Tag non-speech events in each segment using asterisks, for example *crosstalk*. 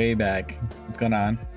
Way back. What's going on?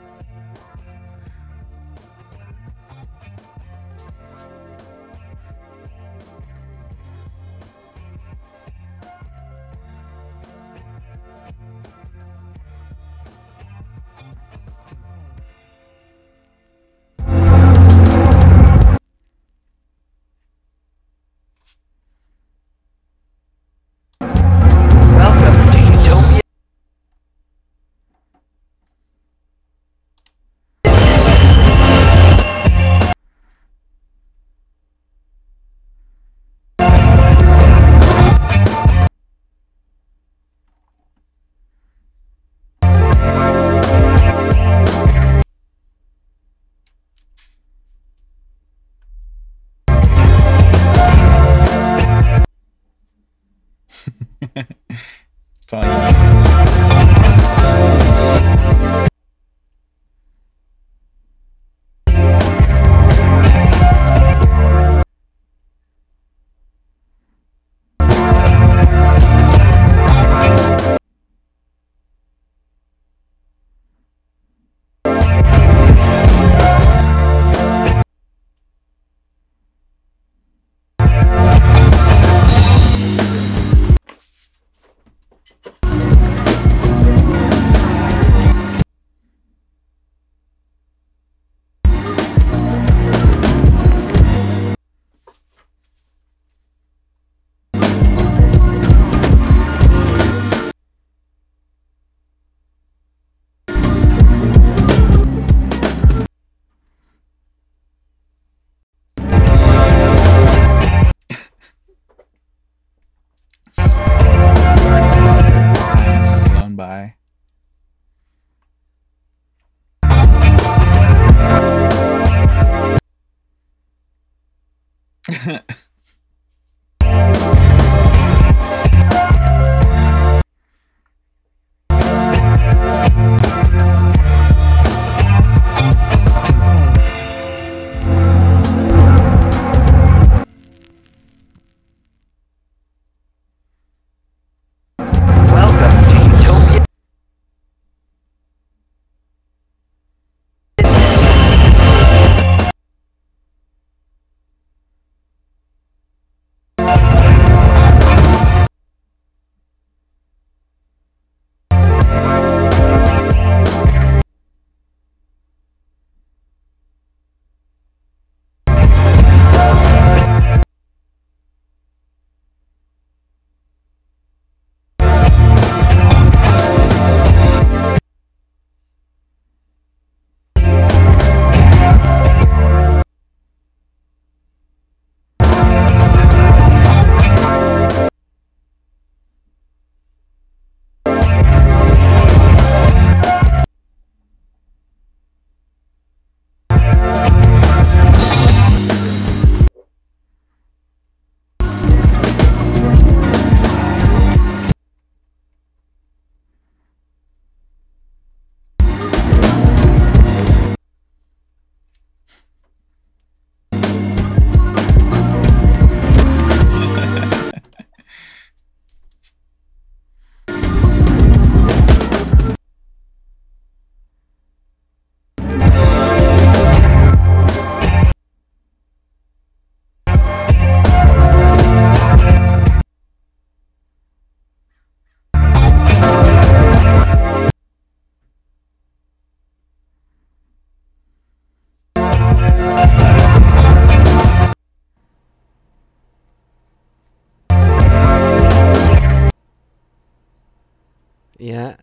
Yeah.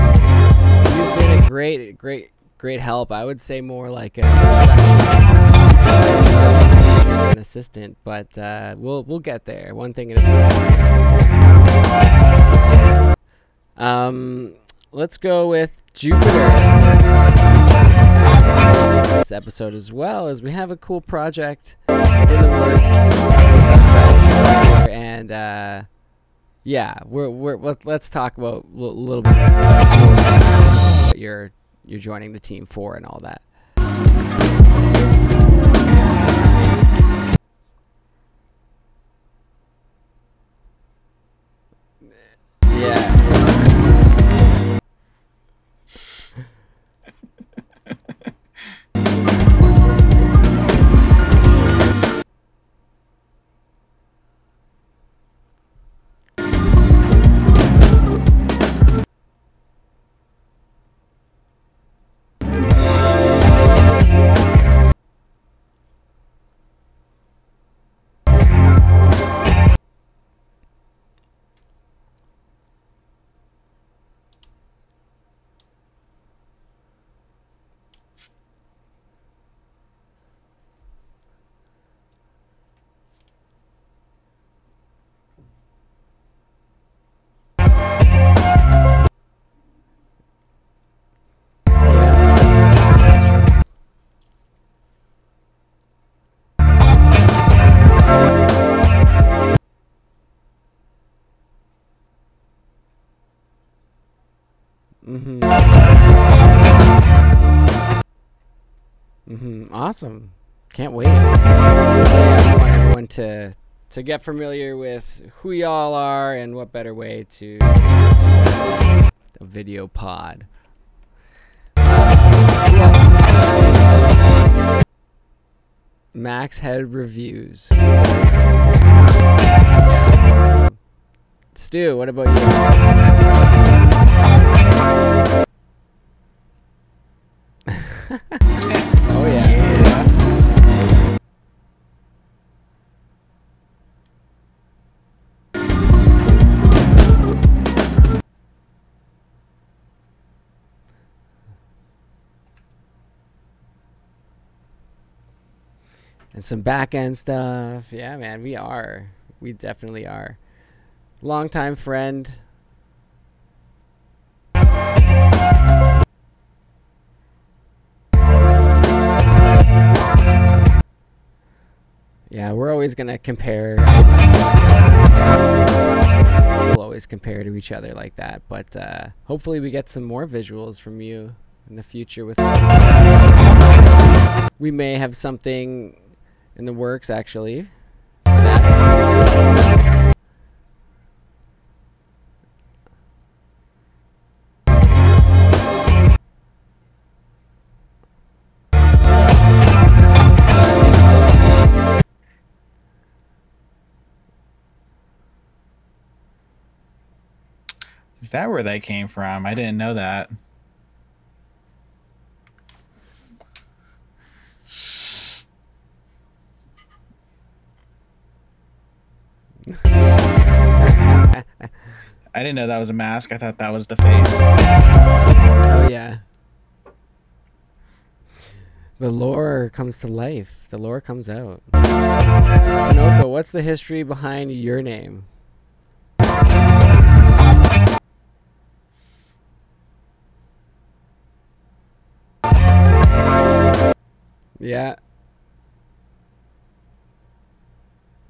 You've been a great, great, great help. I would say more like a an assistant, but uh, we'll we'll get there one thing at a time. Um, let's go with Jupiter this episode as well as we have a cool project in the works, and uh, yeah, we're we're let, let's talk about a little bit you're you're joining the team for and all that. Awesome. Can't wait. I want everyone to to get familiar with who y'all are and what better way to a video pod. Max Head Reviews. Stu, what about you? *laughs* and some back end stuff. Yeah, man, we are. We definitely are. Longtime friend. Yeah, we're always gonna compare. We'll always compare to each other like that, but uh, hopefully we get some more visuals from you in the future with. We may have something in the works actually. Is that where they came from? I didn't know that. I didn't know that was a mask. I thought that was the face. Oh yeah. The lore comes to life. The lore comes out. Noko, what's the history behind your name? Yeah.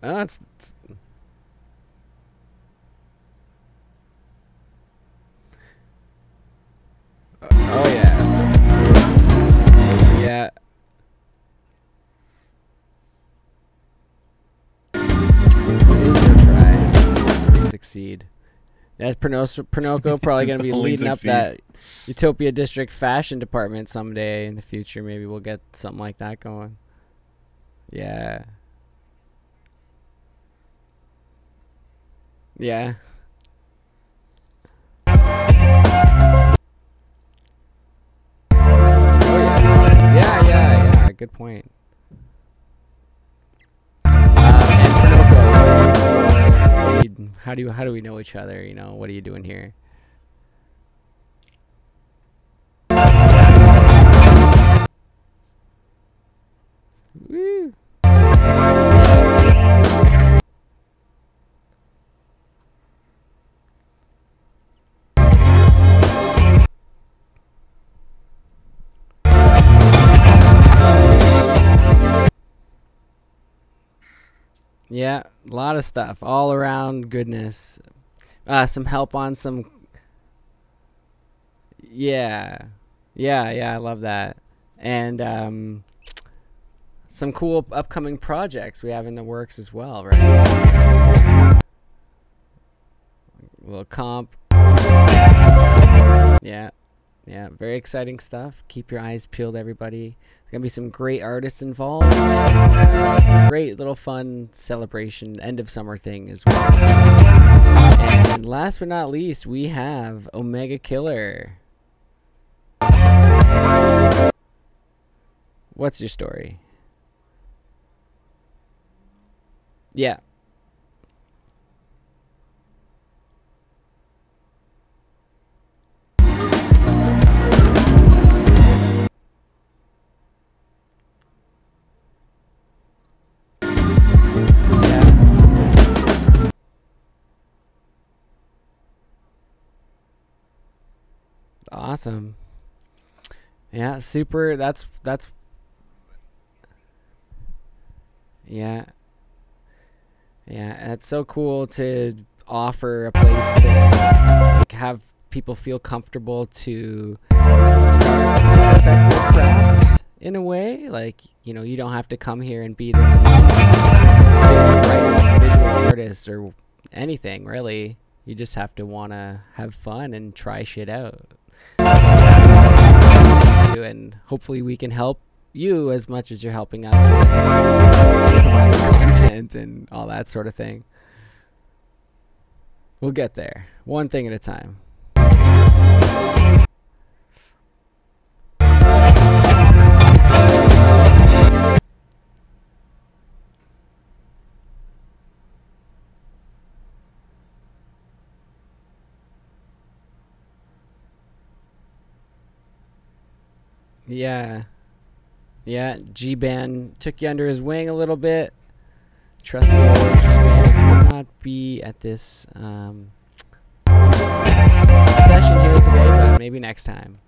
Oh, it's, it's Oh yeah. Yeah. It is their try. They succeed. That Pernos- *laughs* probably gonna be Only leading up that Utopia District fashion department someday in the future. Maybe we'll get something like that going. Yeah. Yeah. Good point. Um, and Pernoko, what is your lead? how do you, how do we know each other? You know, what are you doing here? Yeah, a lot of stuff, all around goodness. Uh, some help on some. Yeah, yeah, yeah. I love that, and um, some cool upcoming projects we have in the works as well, right? A little comp. Yeah, yeah. Very exciting stuff. Keep your eyes peeled, everybody. There's gonna be some great artists involved. Great little fun celebration, end of summer thing as well. And last but not least, we have Omega Killer. What's your story? Yeah. Awesome. Yeah, super. That's that's. Yeah. Yeah, it's so cool to offer a place to have people feel comfortable to start to perfect their craft in a way. Like, you know, you don't have to come here and be this visual artist, or anything really. You just have to want to have fun and try shit out. And hopefully we can help you as much as you're helping us with content and all that sort of thing. We'll get there, one thing at a time. Yeah. Yeah, G Band took you under his wing a little bit. Trusty could not be at this um, session here today, but maybe next time.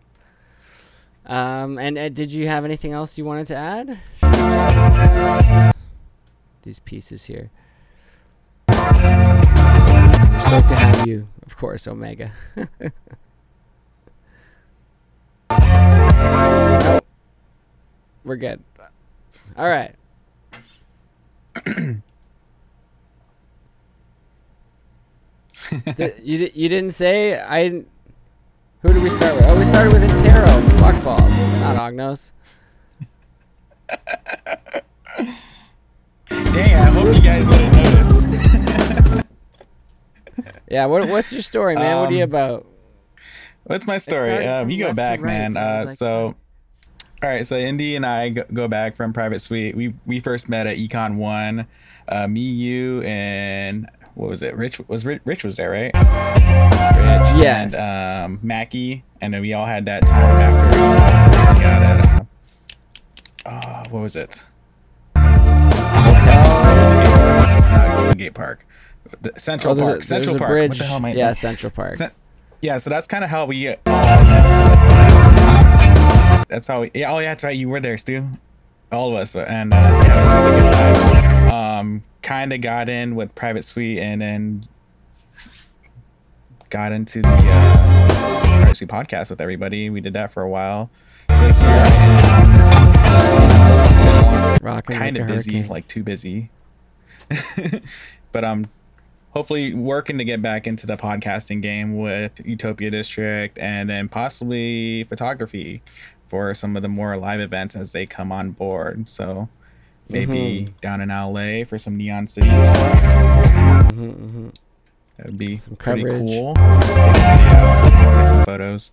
Um, and uh, did you have anything else you wanted to add? These pieces here. Stoked to have you, of course, Omega. *laughs* We're good. All right. Di- you, you didn't say I. Who did we start with? Oh, we started with Intero. Fuck balls, not Ognos. Dang, I hope you guys would have noticed. *laughs* Yeah, what, what's your story, man? what are you Um, about? What's my story? Um, you go back, right, man. so uh, like, so, fuck. All right. So Indy and I go, back from Private Suite. We we first met at Econ One. Uh, me, you, and what was it? Rich was Rich, Rich was there, right? Rich. Yes. And um, Mackie, and then we all had that time after we got at. Uh, what was it? Hotel. It's not Golden Gate Park. Central Oh, there's a- Park. Central Park. bridge. What the hell am I? yeah, Central Park. Yeah, so that's kind of how we. Uh, that's how we. Yeah, oh yeah, that's right. You were there, Stu. All of us, and uh, yeah, it was just a good time. Um, kind of got in with Private Suite, and then got into the uh, Private Suite podcast with everybody. We did that for a while. So here I am. Rocking kind of busy, hurricane. like too busy. *laughs* but I'm um, hopefully working to get back into the podcasting game with Utopia District and then possibly photography for some of the more live events as they come on board. So maybe Mm-hmm. down in LA for some Neon City. Mhm, mhm. That would be Some pretty coverage. cool. Take take some photos.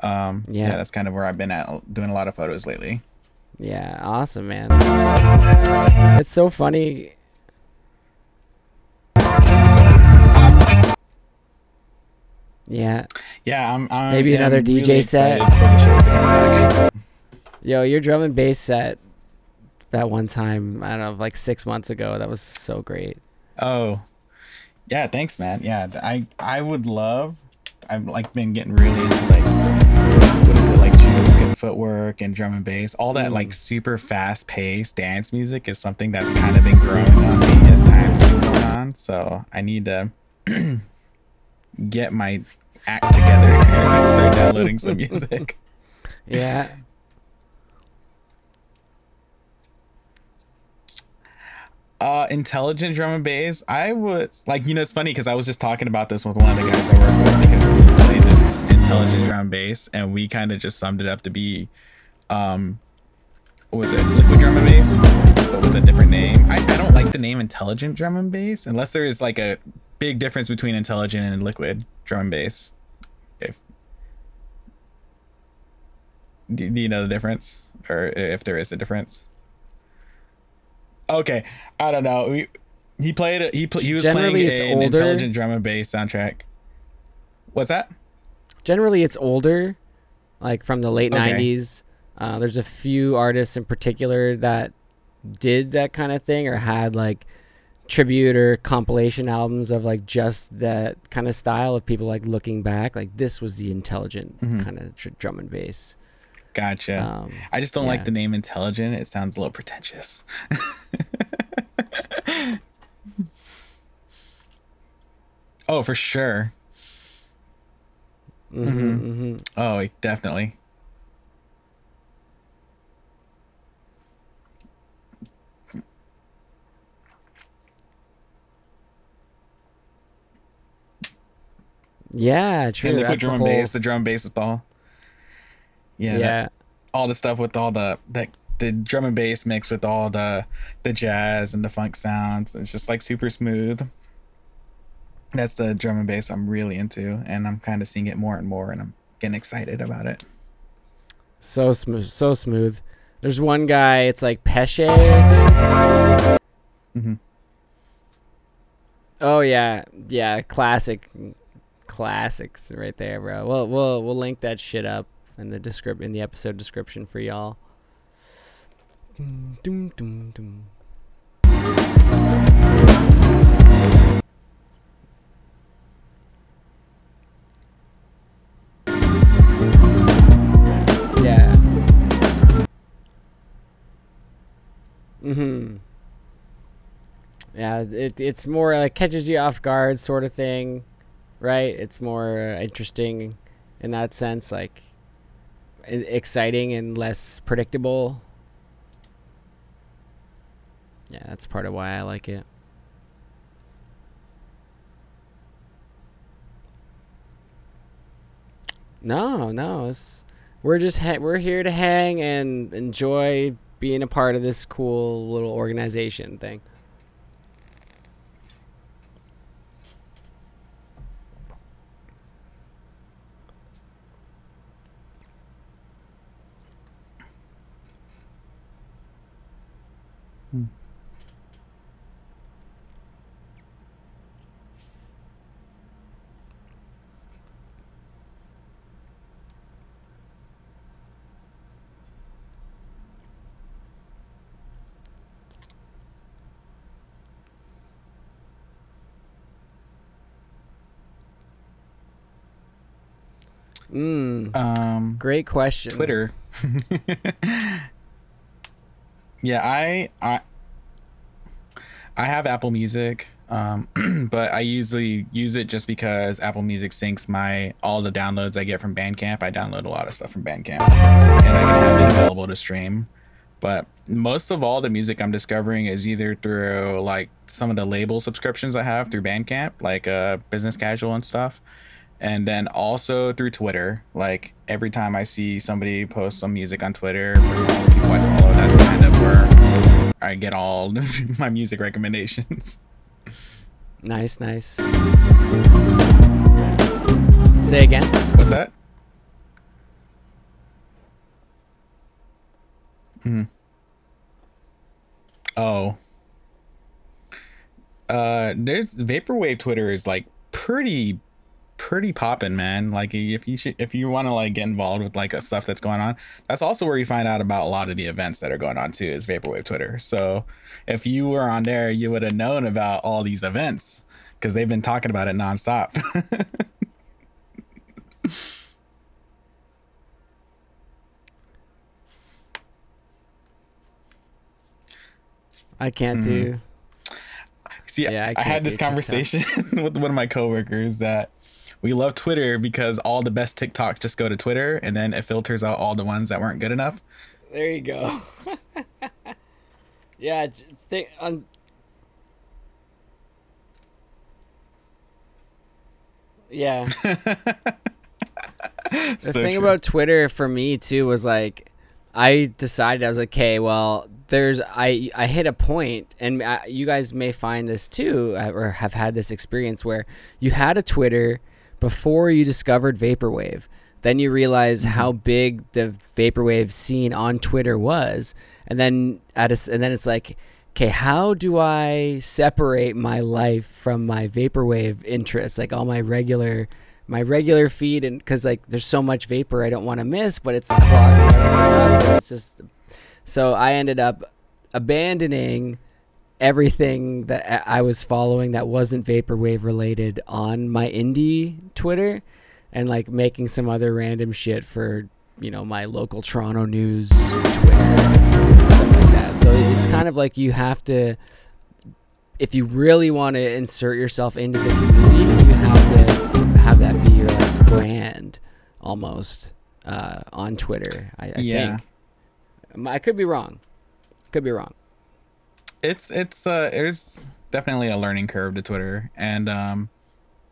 Um, yeah. Yeah. that's kind of where I've been at doing a lot of photos lately. Yeah, awesome, man. Awesome. It's so funny. Yeah, Yeah, I'm. I Maybe am another DJ really set. excited for the show to come back. yo, your drum and bass set that one time, I don't know, like six months ago, that was so great. Oh, yeah. Thanks, man. Yeah, I I would love. I've like been getting really into like what is it like footwork and drum and bass. All that like Mm. super fast paced dance music is something that's kind of been growing on me as time's been going on. So I need to *clears throat* get my act together and start downloading some music. *laughs* Yeah. Uh, intelligent drum and bass. I was like, you know, it's funny because I was just talking about this with one of the guys I work with because he played this intelligent drum and bass, and we kind of just summed it up to be, um, what was it liquid drum and bass, but with a different name. I, I don't like the name intelligent drum and bass unless there is like a big difference between intelligent and liquid drum and bass. If do, do you know the difference, or if there is a difference? Okay, I don't know. We, he played. it- He pl- he was Generally, playing it's an older. intelligent drum and bass soundtrack. What's that? Generally, it's older, like from the late Okay. 90s. Uh, there's a few artists in particular that did that kind of thing or had like tribute or compilation albums of like just that kind of style of people like looking back like this was the intelligent Mhm. kind of tr- drum and bass Gotcha. um, I just don't like the name intelligent. It sounds a little pretentious. *laughs* oh, for sure. mhm, mhm. Oh, definitely. Yeah, true. and liquid that's drum whole- bass, the drum bass with all. Yeah, Yeah, that- all the stuff with all the the the drum and bass mixed with all the the jazz and the funk sounds. It's just like super smooth. That's the drum and bass I'm really into, and I'm kind of seeing it more and more, and I'm getting excited about it. so smooth, so smooth. There's one guy. It's like Pesce. I think. hmm Oh yeah, yeah, classic, classics right there, bro. We'll we'll we'll link that shit up in the descrip in the episode description for y'all. Yeah. Mm-hmm. Yeah, it it's more like catches you off guard sort of thing, right? It's more interesting in that sense, like exciting and less predictable. Yeah, that's part of why I like it. No, no, we're just ha- we're here to hang and enjoy being a part of this cool little organization thing. Mm, Um, great question. Twitter. *laughs* yeah, I I I have Apple Music, um, *clears throat* but I usually use it just because Apple Music syncs my all the downloads I get from Bandcamp. I download a lot of stuff from Bandcamp, and I can have it available to stream. But most of all the music I'm discovering is either through like some of the label subscriptions I have through Bandcamp, like uh, Business Casual and stuff and then also through Twitter. Like every time I see somebody post some music on Twitter people I follow, that's kind of where I get all *laughs* my music recommendations. Nice, nice. Say again. What's that? Hmm. Oh. Uh, there's vaporwave Twitter is like pretty pretty poppin', man. Like if you should, if you want to like get involved with like a stuff that's going on, that's also where you find out about a lot of the events that are going on too. Is vaporwave Twitter. So if you were on there, you would have known about all these events because they've been talking about it nonstop. *laughs* I can't Mm-hmm. do. See, Yeah, I I, had this conversation *laughs* with one of my coworkers that we love Twitter because all the best TikToks just go to Twitter and then it filters out all the ones that weren't good enough. There you go. *laughs* yeah, think on. Yeah. *laughs* the So thing true. about Twitter for me too was like, I decided I was like, okay, well, there's I I hit a point, and I, you guys may find this too, uh, or have had this experience where you had a Twitter before you discovered vaporwave. Then you realize mm-hmm. how big the vaporwave scene on Twitter was, and then at a and then it's like, okay, how do I separate my life from my vaporwave interests, like all my regular, my regular feed, and because like there's so much vapor I don't want to miss, but it's clogging everything up, and It's just so I ended up abandoning everything that I was following that wasn't vaporwave related on my indie Twitter, and like making some other random shit for you know my local Toronto news Twitter stuff like that. So it's kind of like you have to, if you really want to insert yourself into the community, you have to have that be your like brand almost uh, on Twitter. I, I Yeah. think. I could be wrong. Could be wrong. It's it's uh there's definitely a learning curve to Twitter and um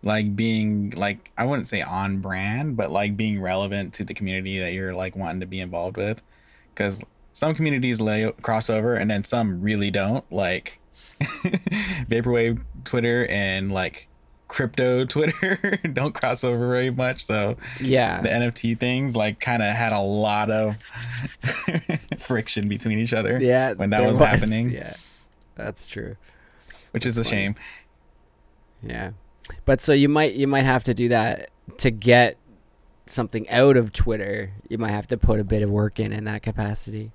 like being like I wouldn't say on brand, but like being relevant to the community that you're like wanting to be involved with. Because some communities lay crossover and then some really don't. Like *laughs* vaporwave Twitter and like crypto *laughs* Twitter don't cross over very much. So Yeah. the NFT things like kind of had a lot of *laughs* friction between each other. yeah. when that there was happening. Yeah. That's true. which is a funny. shame. Yeah. But so you might you might have to do that to get something out of Twitter. You might have to put a bit of work in in that capacity.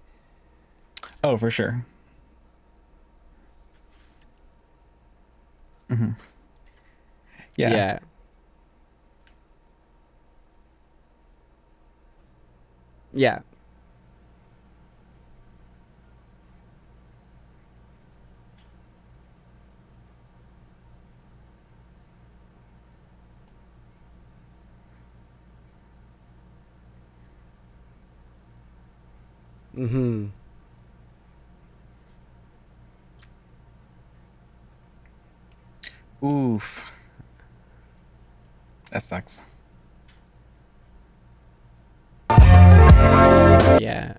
Oh, for sure. hmm Yeah. Yeah. Yeah. Mhm. Oof. That sucks. Yeah.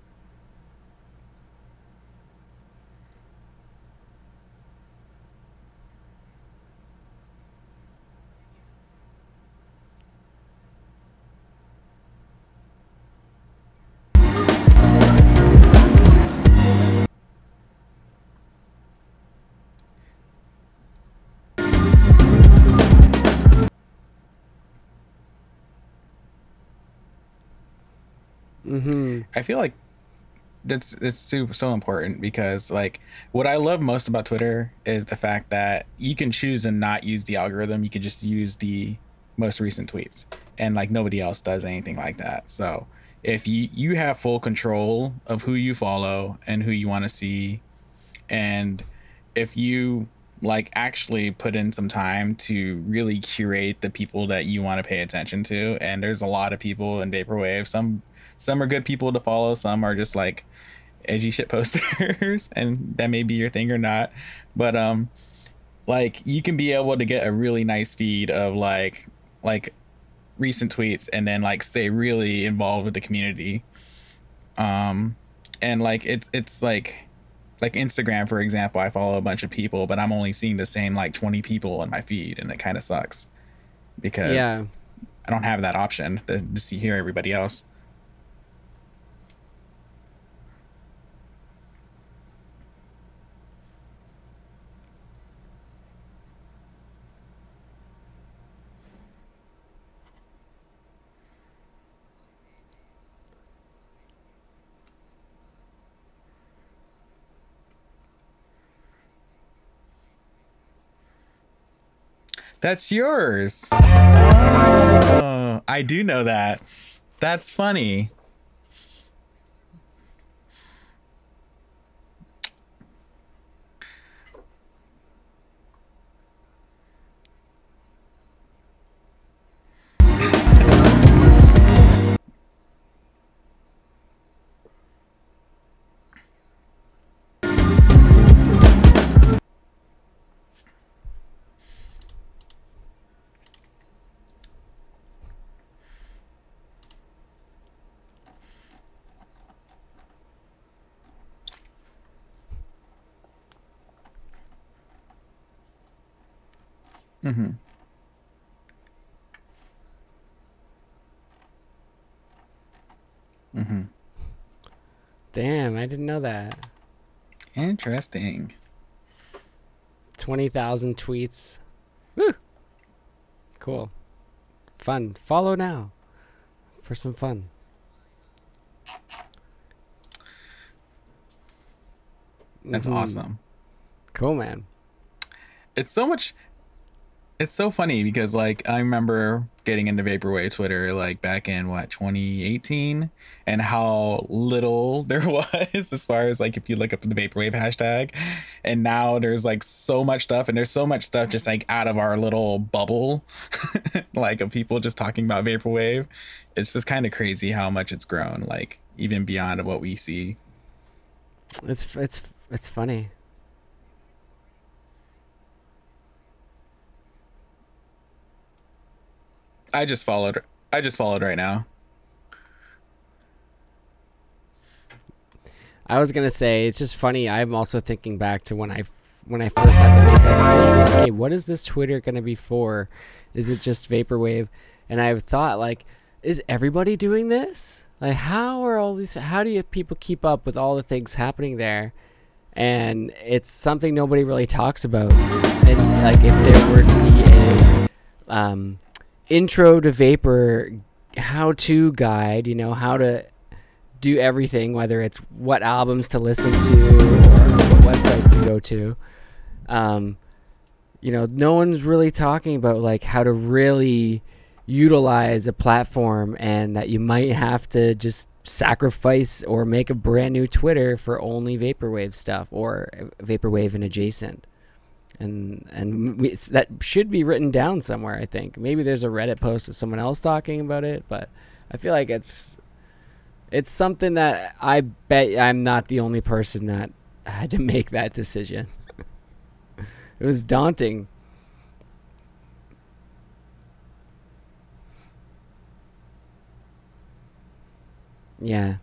Mhm. I feel like that's it's super so important because like what I love most about Twitter is the fact that you can choose and not use the algorithm. You can just use the most recent tweets, and like nobody else does anything like that. So if you you have full control of who you follow and who you want to see, and if you like actually put in some time to really curate the people that you want to pay attention to and there's a lot of people in vaporwave some some are good people to follow some are just like edgy shit *laughs* posters and that may be your thing or not. But um like you can be able to get a really nice feed of like like recent tweets and then like stay really involved with the community. Um and like it's it's like like Instagram for example I follow a bunch of people but I'm only seeing the same like 20 people on my feed and it kind of sucks because Yeah. I don't have that option to, to see hear everybody else That's yours. Oh, I do know that. That's funny. Mm-hmm. Mm-hmm. Damn, I didn't know that. Interesting. 20,000 tweets. Woo. Cool. Fun. Follow now for some fun. That's Mhm. awesome. Cool, man. It's so much. It's so funny because like I remember getting into vaporwave Twitter like back in what 2018 and how little *laughs* there was as far as like if you look up the vaporwave hashtag. And now there's like so much stuff and there's so much stuff just like out of our little bubble *laughs* like of people just talking about vaporwave. It's just kind of crazy how much it's grown like even beyond what we see. It's it's it's funny. I just followed. I just followed right now. I was gonna say it's just funny. I'm also thinking back to when I when I first had to make that decision. Okay, what is this Twitter gonna be for? Is it just vaporwave? And I've thought like, is everybody doing this? Like, how are all these? How do you people keep up with all the things happening there? And it's something nobody really talks about. And like, if there were to be a um, intro to vapor how-to guide, you know, how to do everything, whether it's what albums to listen to or what websites to go to. Um, you know, no one's really talking about like how to really utilize a platform and that you might have to just sacrifice or make a brand new Twitter for only vaporwave stuff or vaporwave and adjacent. And and we, that should be written down somewhere. I think maybe there's a Reddit post of someone else talking about it, but I feel like it's it's something that I bet I'm not the only person that had to make that decision. *laughs* it was daunting. Yeah.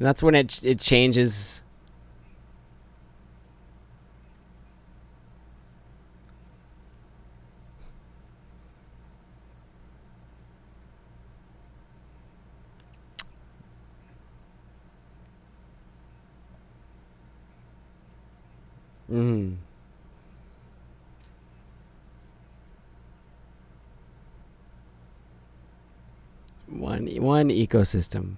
And that's when it it changes. Mm. One one ecosystem.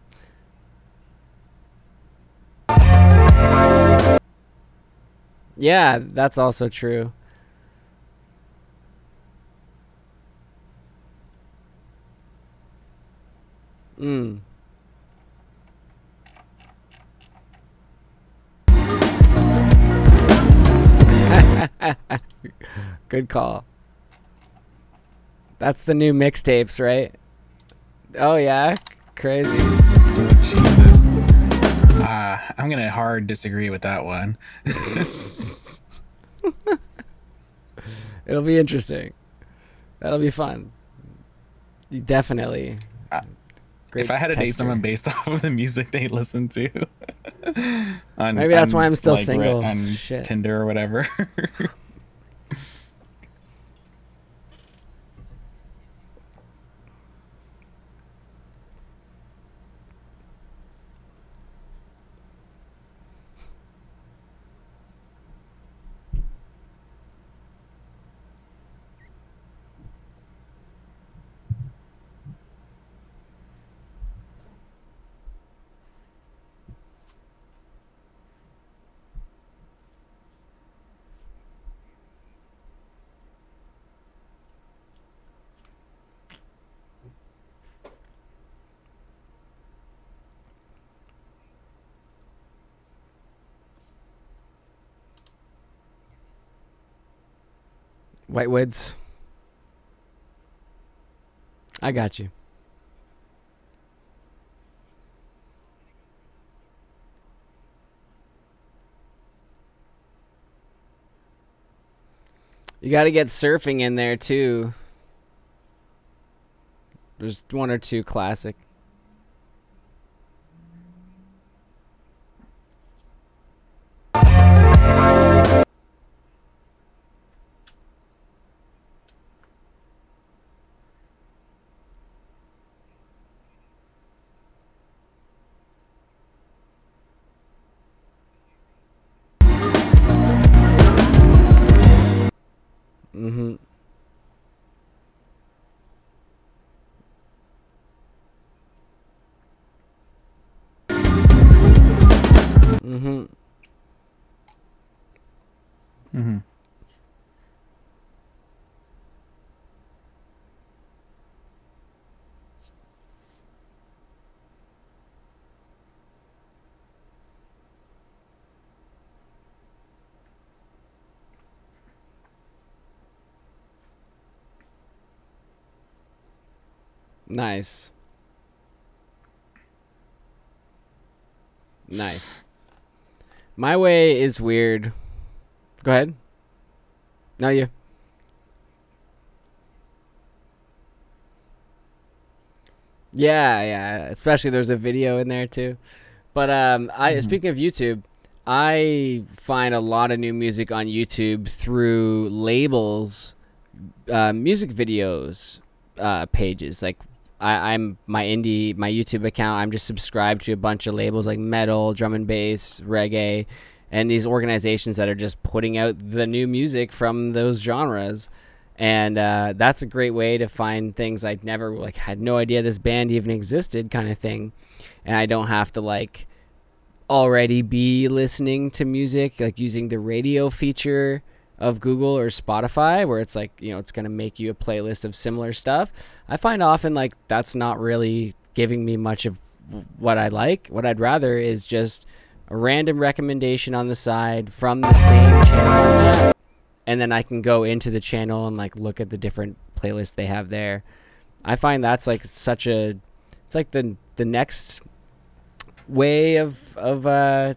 Yeah, that's also true. Mm. *laughs* Good call. That's the new mixtapes, right? Oh yeah, crazy. I'm gonna hard disagree with that one. It'll be interesting. That'll be fun. Definitely. Uh, if I had to date someone based *laughs* off of the music they listen to, *laughs* on, Maybe that's why I'm still like, single. on Shit. Tinder or whatever. *laughs* Whitewoods. I got you. You got to get surfing in there too. There's one or two classic. Nice. Nice. My way is weird. Go ahead. No, you. Yeah, yeah. Especially there's a video in there too. But um, I speaking of YouTube, I find a lot of new music on YouTube through labels, uh, music videos uh, pages. Like I, I'm my indie, my YouTube account. I'm just subscribed to a bunch of labels like metal, drum and bass, reggae, and these organizations that are just putting out the new music from those genres. And uh, that's a great way to find things I'd never like had no idea this band even existed, kind of thing. And I don't have to like already be listening to music, like using the radio feature of Google or Spotify, where it's like, you know, it's going to make you a playlist of similar stuff. I find often like that's not really giving me much of what I like. What I'd rather is just a random recommendation on the side from the same channel. And then I can go into the channel and like look at the different playlists they have there. I find that's like such a, it's like the the next way of of uh,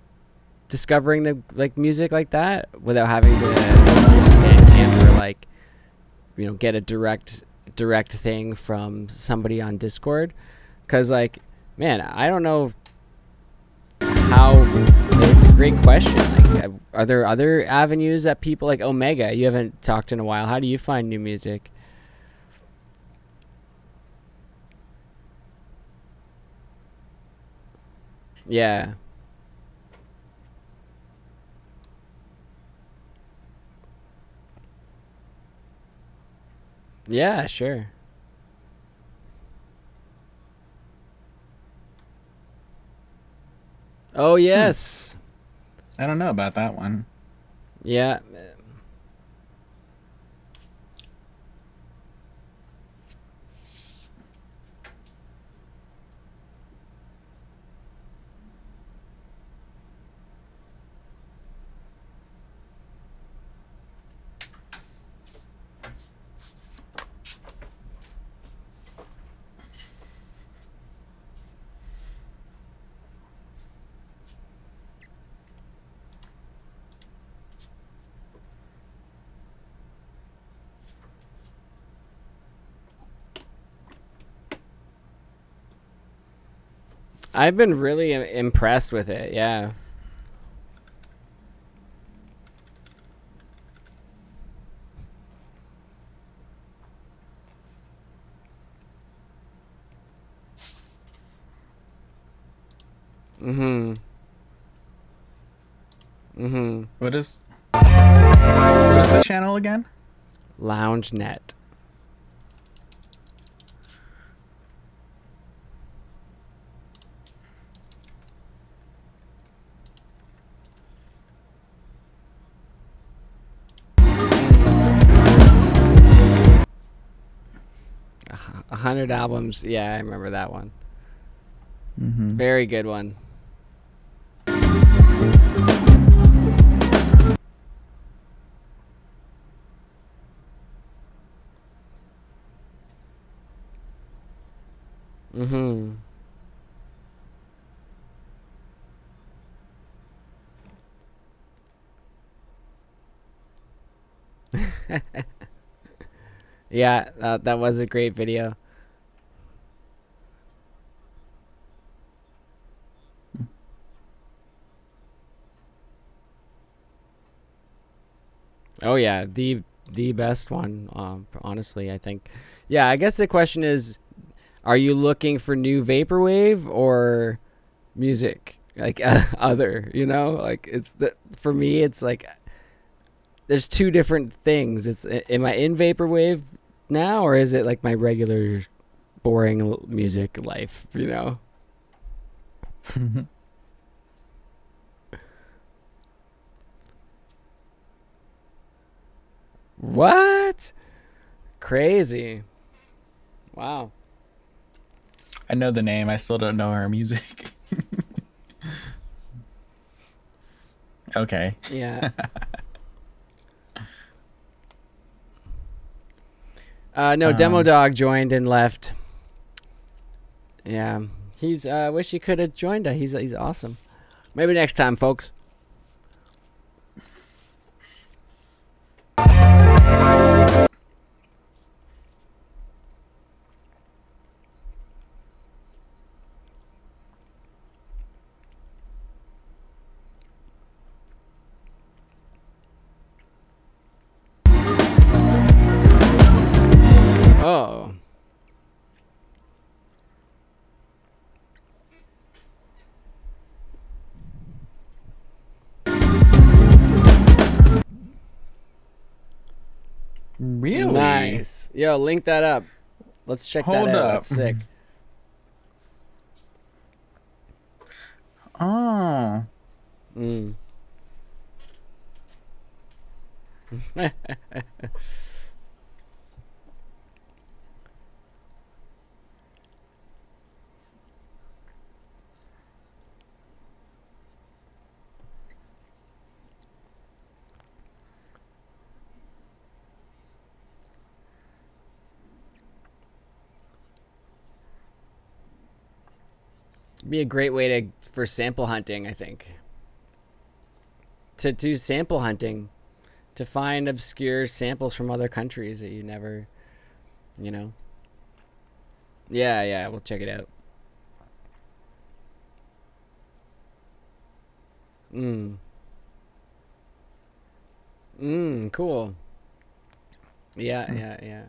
discovering the like music like that without having to Bandcamp or like you know get a direct direct thing from somebody on Discord. Because like man I don't know how it's a great question. Like uh, are there other avenues that people like Omega you haven't talked in a while how do you find new music? Yeah Yeah, sure. Oh hmm. yes. I don't know about that one. Yeah. I've been really impressed with it. Yeah. Mhm. Mhm. What is what is the channel again? Lounge Net. Albums. Yeah, I remember that one. Mm-hmm. Very good one. Mm-hmm. *laughs* yeah, that, that was a great video. Oh yeah, the the best one. Um, honestly, I think. Yeah, I guess the question is, are you looking for new vaporwave or music like *laughs* other? You know, like it's the for me, it's like there's two different things. It's am I in vaporwave now, or is it like my regular boring music life? You know. *laughs* What? Crazy. Wow. I know the name. I still don't know her music. *laughs* okay. Yeah. *laughs* uh, no, Demo Um, Dog joined and left. Yeah, he's. I uh, wish he could have joined us. He's he's awesome. Maybe next time, folks. Oh. Yo, link that up. Let's check Hold that out. up. That's sick. Oh. Mm. *laughs* Be a great way to for sample hunting, I think. To do sample hunting, to find obscure samples from other countries that you never, you know. Yeah, yeah, we'll check it out. Mm. Mm, cool. Yeah, yeah, yeah.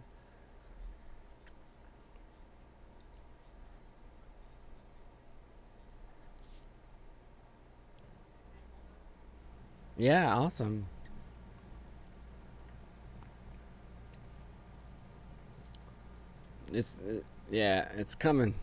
Yeah, awesome. It's uh, yeah, it's coming.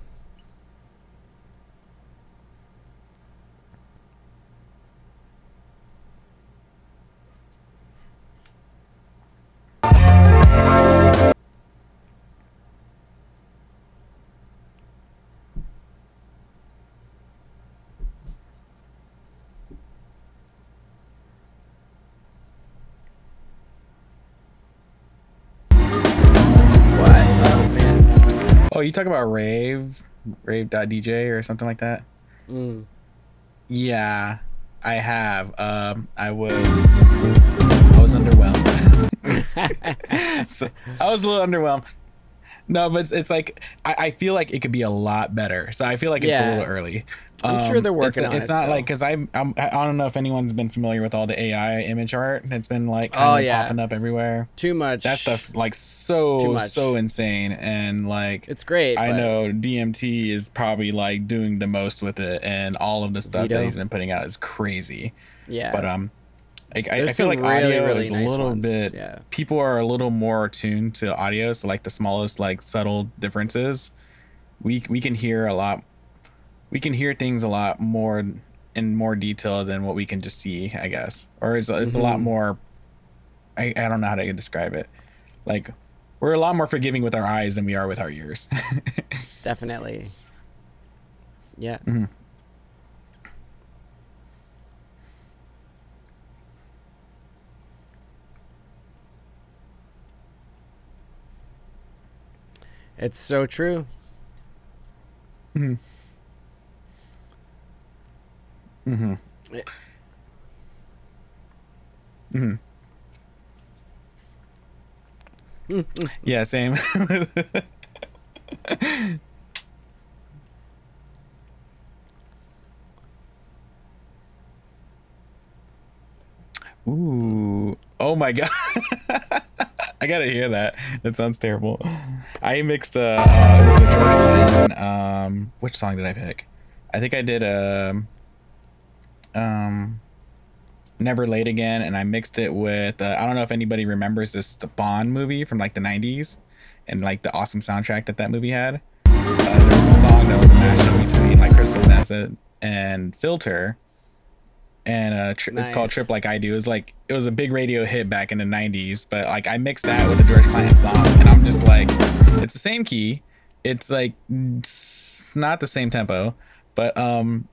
You talk about rave, rave.dj or something like that? Mm. Yeah, I have. Um, I was, I was underwhelmed. *laughs* so I was a little underwhelmed. No, but it's, it's like I, I feel like it could be a lot better. So I feel like it's a little early. I'm sure they're it's- working on It's it not still. like because I'm, I'm I don't know if anyone's been familiar with all the AI image art that's been like Oh, of yeah. popping up everywhere. Too much. That stuff's like so so insane and like It's great. I know DMT is probably like doing the most with it, and all of the stuff Vito. that he's been putting out is crazy. Yeah. But um, like, I, I feel like really, audio really is a little ones, bit. yeah. People are a little more attuned to audio, so like the smallest like subtle differences, we we can hear a lot. We can hear things a lot more in more detail than what we can just see, I guess. Or it's it's a lot Mhm. more. I I don't know how to describe it. Like we're a lot more forgiving with our eyes than we are with our ears. *laughs* Definitely. Yeah. Mhm. It's so true. Mm-hmm. Yeah. Mm-hmm. yeah, same. *laughs* Ooh. Oh my god. *laughs* I gotta hear that. That sounds terrible. I mixed uh, uh um which song did I pick? I think I did um um Never Late Again and I mixed it with uh, I don't know if anybody remembers this Bond movie from like the 90s and like the awesome soundtrack that that movie had. Uh, there was a song that was a mashup between like Crystal Method and Filter and uh tri- it's called Trip Like I Do. It was like it was a big radio hit back in the 90s, but like I mixed that with a George Clinton song and I'm just like it's the same key. It's like it's not the same tempo, but um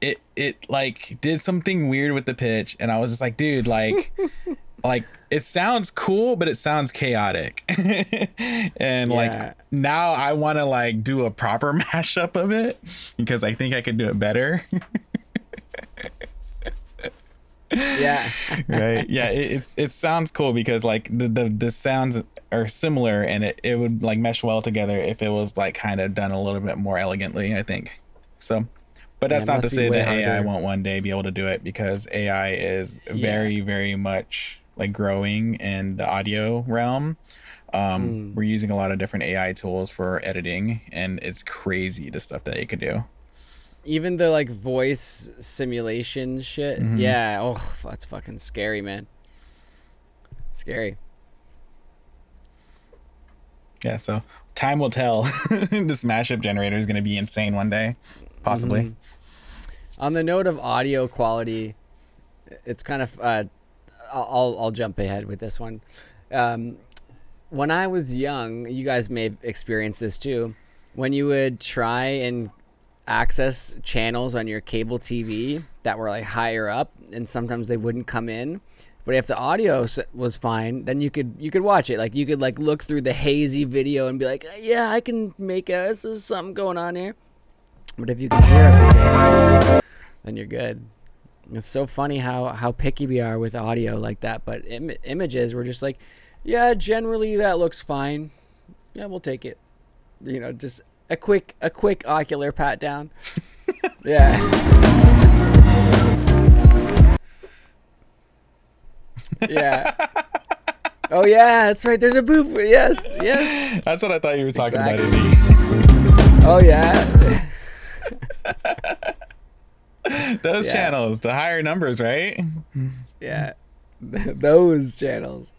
it it like did something weird with the pitch and I was just like, dude, like *laughs* like it sounds cool, but it sounds chaotic. *laughs* and Yeah. like now I want to like do a proper *laughs* mashup of it because I think I could do it better. Yeah. *laughs* right. Yeah it, it's it sounds cool because like the, the the sounds are similar and it, it would like mesh well together if it was like kind of done a little bit more elegantly i think. So but that's it not to say that ai won't one day be able to do it because ai is very very much like growing in the audio realm. Um Mm. we're using a lot of different ai tools for editing and it's crazy the stuff that it could do Even the like voice simulation shit. Mhm. Yeah. Oh, that's fucking scary, man. Scary. yeah so time will tell *laughs* this mashup generator is going to be insane one day possibly Mhm. On the note of audio quality, it's kind of uh, I'll I'll- I'll jump ahead with this one. Um, when I was young, you guys may experience this too. When you would try and access channels on your cable TV that were like higher up, and sometimes they wouldn't come in. But if the audio was fine, then you could you could watch it. Like you could like look through the hazy video and be like, uh, yeah, I can make out this is something going on here. But if you can hear everything, then you're good. It's so funny how how picky we are with audio like that. But Im- images, we're just like, yeah, generally that looks fine. Yeah, we'll take it. You know, just a quick a quick ocular pat down. *laughs* yeah. yeah. *laughs* Oh yeah, that's right. There's a boop. Yes, yes. That's what I thought you were talking about. Exactly. Indy. *laughs* Oh yeah. Those Yeah. channels, the higher numbers, right? Yeah. Those channels.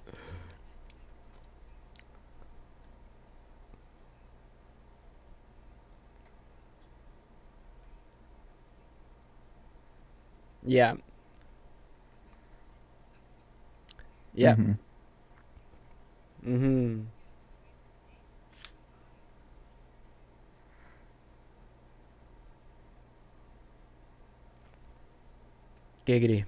Yeah. Yep. Mhm. Mm-hmm. Giggity.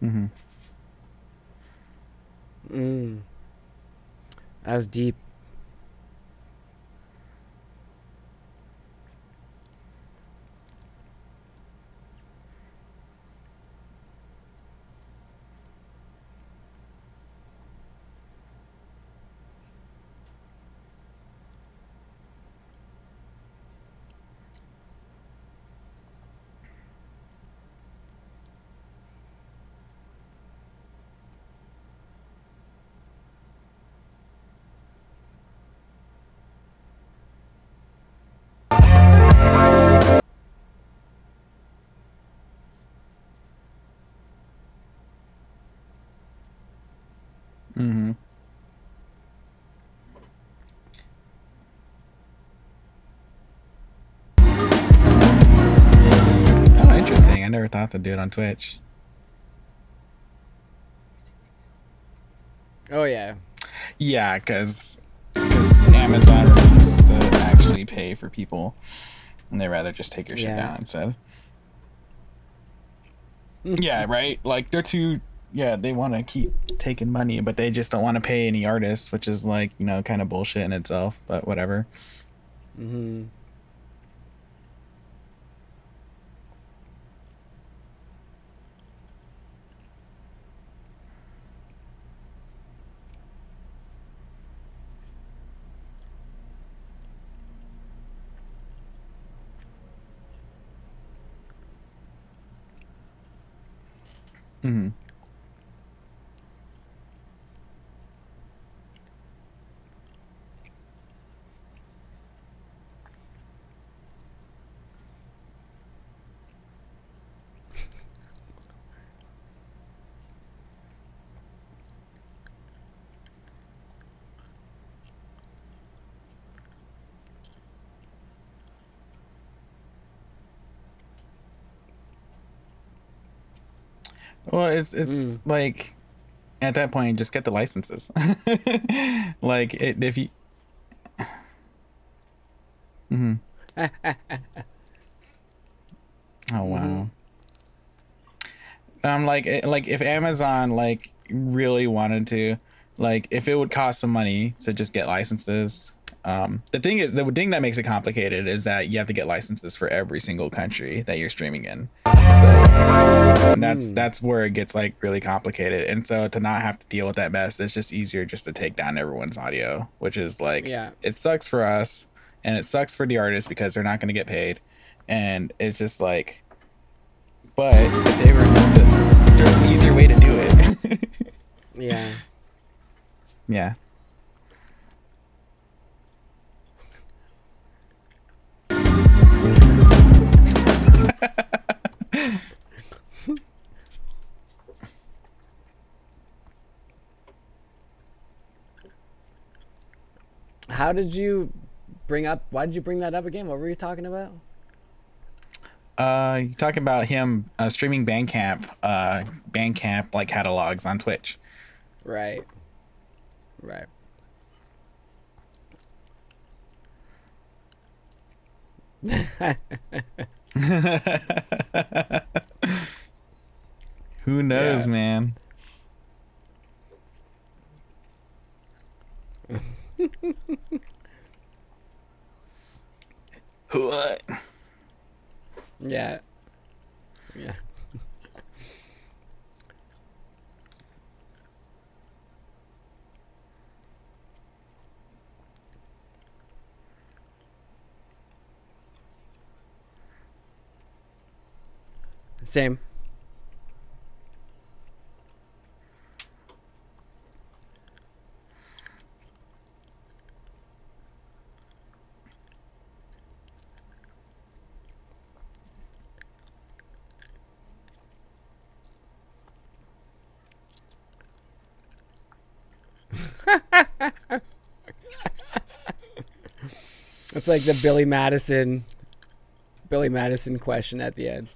Mhm. Mm. Deep. Never thought to do it on Twitch. Oh yeah. Yeah, because Amazon refuses to actually pay for people, and they rather just take your shit Yeah. down instead. yeah, *laughs* right. Like they're too. Yeah, they want to keep taking money, but they just don't want to pay any artists, which is like you know kind of bullshit in itself. But whatever. Mm-hmm. It's it's Mm. like at that point, just get the licenses. *laughs* like it, if you. Mm-hmm. *laughs* Oh wow. Mhm. I'm like, like if Amazon like really wanted to, like if it would cost some money to just get licenses. Um, the thing is, the thing that makes it complicated is that you have to get licenses for every single country that you're streaming in. So and that's Mm. that's where it gets like really complicated. And so to not have to deal with that mess, it's just easier just to take down everyone's audio, which is like Yeah. it sucks for us and it sucks for the artists because they're not going to get paid. And it's just like, but they were, there's an easier way to do it. *laughs* Yeah. yeah. How did you bring up? Why did you bring that up again? What were you talking about? Uh, you talking about him uh, streaming Bandcamp, uh, Bandcamp like catalogs on Twitch. Right. Right. *laughs* Who knows, Yeah. man? *laughs* what? Yeah. Yeah. Same. It's like the Billy Madison Billy Madison question at the end.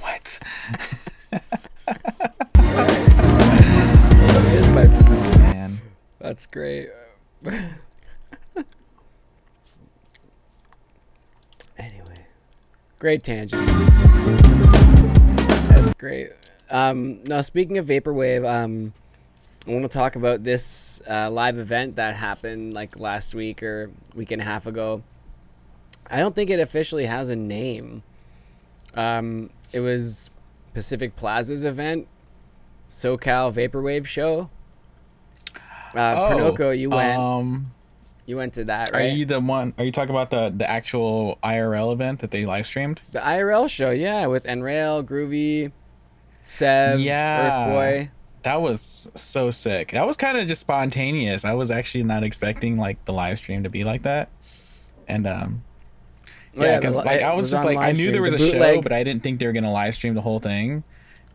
What? *laughs* That is my *laughs* position. Man. That's great. anyway, great tangent. That's great. Um, now, speaking of vaporwave, um, I want to talk about this uh, live event that happened like last week or week and a half ago. I don't think it officially has a name. Um, it was Pacific Plaza's event, SoCal Vaporwave Show. Uh, Pernoko, you went. Um, you went to that, right? are you the one? Are you talking about the the actual IRL event that they live streamed? the IRL show, yeah, with Enrail, Groovy, Sev, Yeah. Earthboy. That was so sick. That was kind of just spontaneous. I was actually not expecting like the live stream to be like that. And um Oh, yeah, because li- like I was, just like I knew there was The a show, but I didn't think they were gonna live stream the whole thing.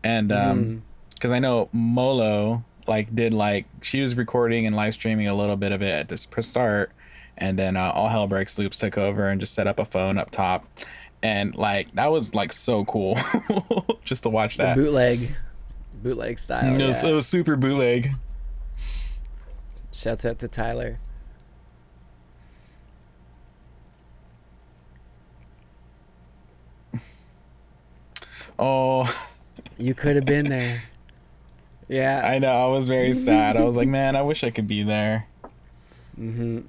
And um because I know Molo like did like she was recording and live streaming a little bit of it at this start, and then uh, all hell breaks loops took over and just set up a phone up top, and like that was like so cool *laughs* just to watch the that. bootleg, bootleg style. it, was, yeah. it was super bootleg. Shouts out to Tyler. *laughs* Oh, You could have been there. Yeah. I know. I was very sad. I was like, man, I wish I could be there. mm-hmm.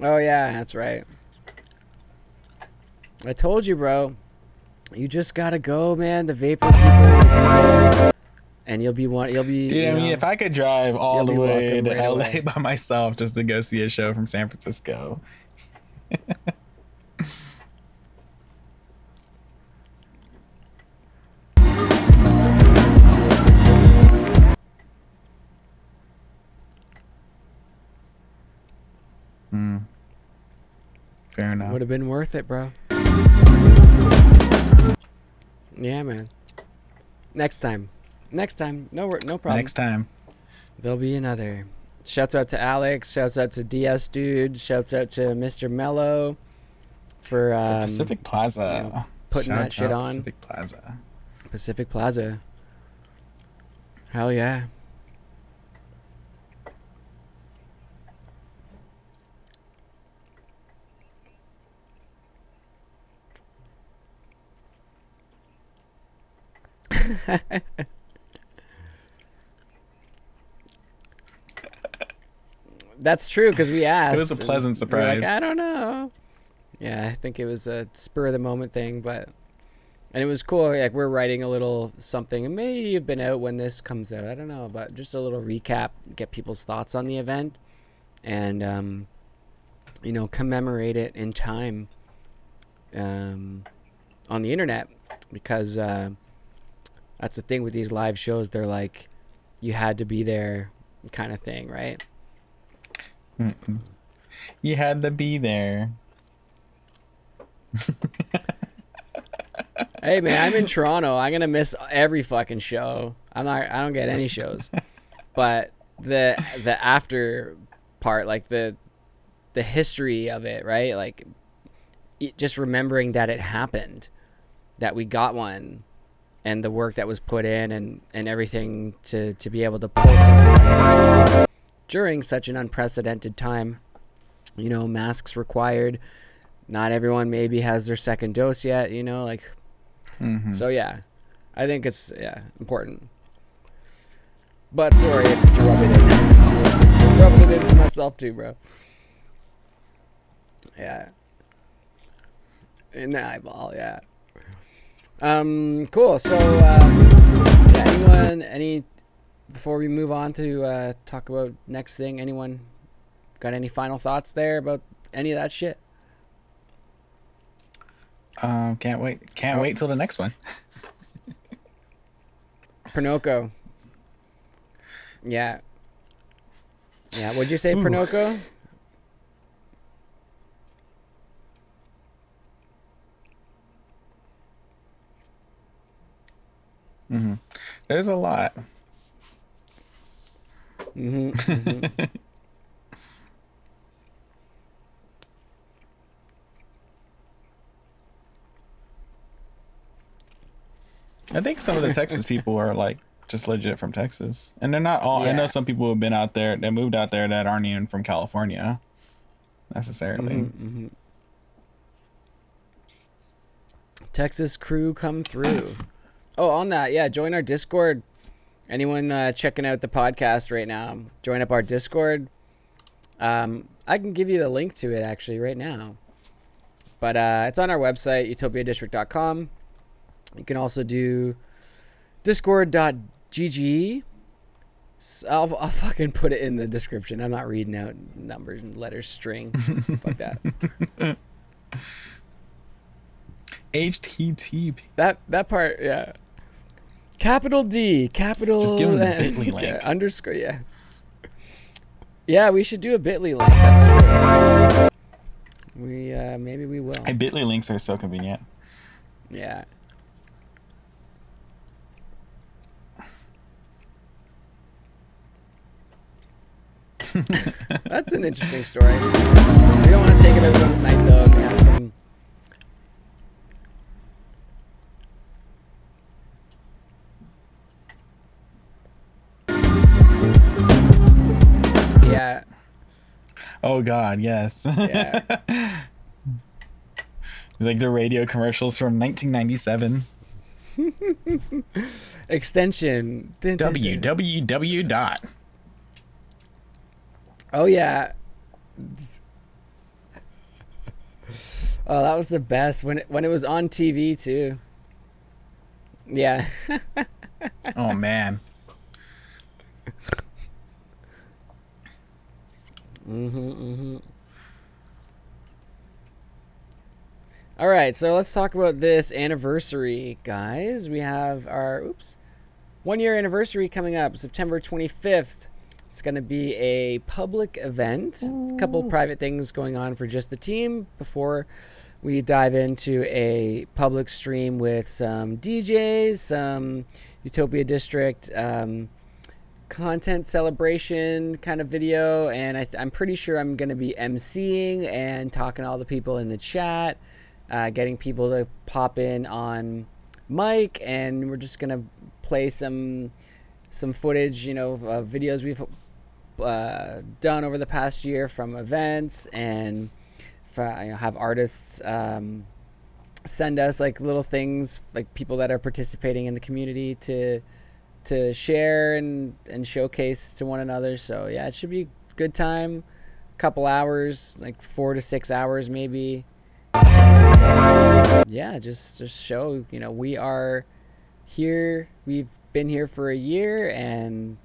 Oh yeah, that's right. I told you, bro. You just gotta go, man. The vapor people, will be there, and you'll be one. You'll be. Dude, you I mean, if I could drive all the way to right LA away. by myself just to go see a show from San Francisco, *laughs* Fair enough. Would have been worth it, bro. Yeah, man. Next time. Next time. No, no problem. Next time. There'll be another. Shouts out to Alex. Shouts out to DS Dude. Shouts out to Mr. Mello for um, Pacific Plaza. yeah, putting Shout that shit on. Pacific Plaza. Pacific Plaza. Hell yeah. *laughs* That's true because we asked. It was a pleasant were like, surprise. I don't know. Yeah, I think it was a spur of the moment thing, but and it was cool. Like we're writing a little something. It may have been out when this comes out. I don't know, but just a little recap, get people's thoughts on the event, and um, you know, commemorate it in time um, on the internet because uh, that's the thing with these live shows. They're like, you had to be there, kind of thing, right? Mm-mm. You had to be there. *laughs* Hey man, I'm in Toronto. I'm gonna miss every fucking show. I'm not. I don't get any shows, *laughs* but the the after part, like the the history of it, right? Like it, just remembering that it happened, that we got one, and the work that was put in, and and everything to to be able to pull something during such an unprecedented time. You know, masks required. Not everyone maybe has their second dose yet. You know, like Mhm. so yeah, I think it's yeah important. But sorry to rub it in. Rubbing it in myself too, bro. Yeah. In the eyeball, yeah. Um, cool. So, um, yeah, anyone, any, before we move on to uh, talk about next thing, anyone got any final thoughts there about any of that shit? Um, can't wait. Can't Oh. wait till the next one. *laughs* Pernoko. Yeah. Yeah. What'd you say, Ooh. Pernoko? Hmm There's a lot. hmm *laughs* I think some of the Texas people are like just legit from Texas, and they're not all. I know some people have been out there that moved out there that aren't even from California, necessarily. hmm Texas crew come through. Oh, on that, yeah, join our Discord. Anyone uh, checking out the podcast right now, join up our Discord. Um, I can give you the link to it actually right now. But uh, it's on our website, utopiadistrict.com. You can also do discord.gg. S- I'll, I'll fucking put it in the description. I'm not reading out numbers and letters string. *laughs* Fuck that. HTTP. That that part, yeah. Capital D, capital Just give 'em the Bitly *laughs* yeah, link. underscore, yeah. Yeah, we should do a Bitly link. That's true. We uh, maybe we will. Hey, Bitly links are so convenient. Yeah. *laughs* That's an interesting story. We don't want to take it everyone's night though. We had some. Yeah, Oh God, yes. yeah. *laughs* like the radio commercials from 1997. *laughs* Extension. Www dot. Oh yeah. Oh, that was the best when it when it was on TV too. Yeah. *laughs* Oh man. Mm-hmm, mm-hmm. All right, so let's talk about this anniversary, guys. We have our oops, one year anniversary coming up, September 25th, It's going to be a public event. It's a couple private things going on for just the team before we dive into a public stream with some DJs, some Utopia District um, content celebration kind of video, and I I'm pretty sure I'm going to be emceeing and talking to all the people in the chat, uh, getting people to pop in on mic, and we're just going to play some some footage, you know, videos we've uh, done over the past year from events and you know, have artists um, send us like little things like people that are participating in the community to to share and and showcase to one another so yeah it should be a good time A couple hours like four to six hours maybe yeah just just show you know we are here we've been here for a year and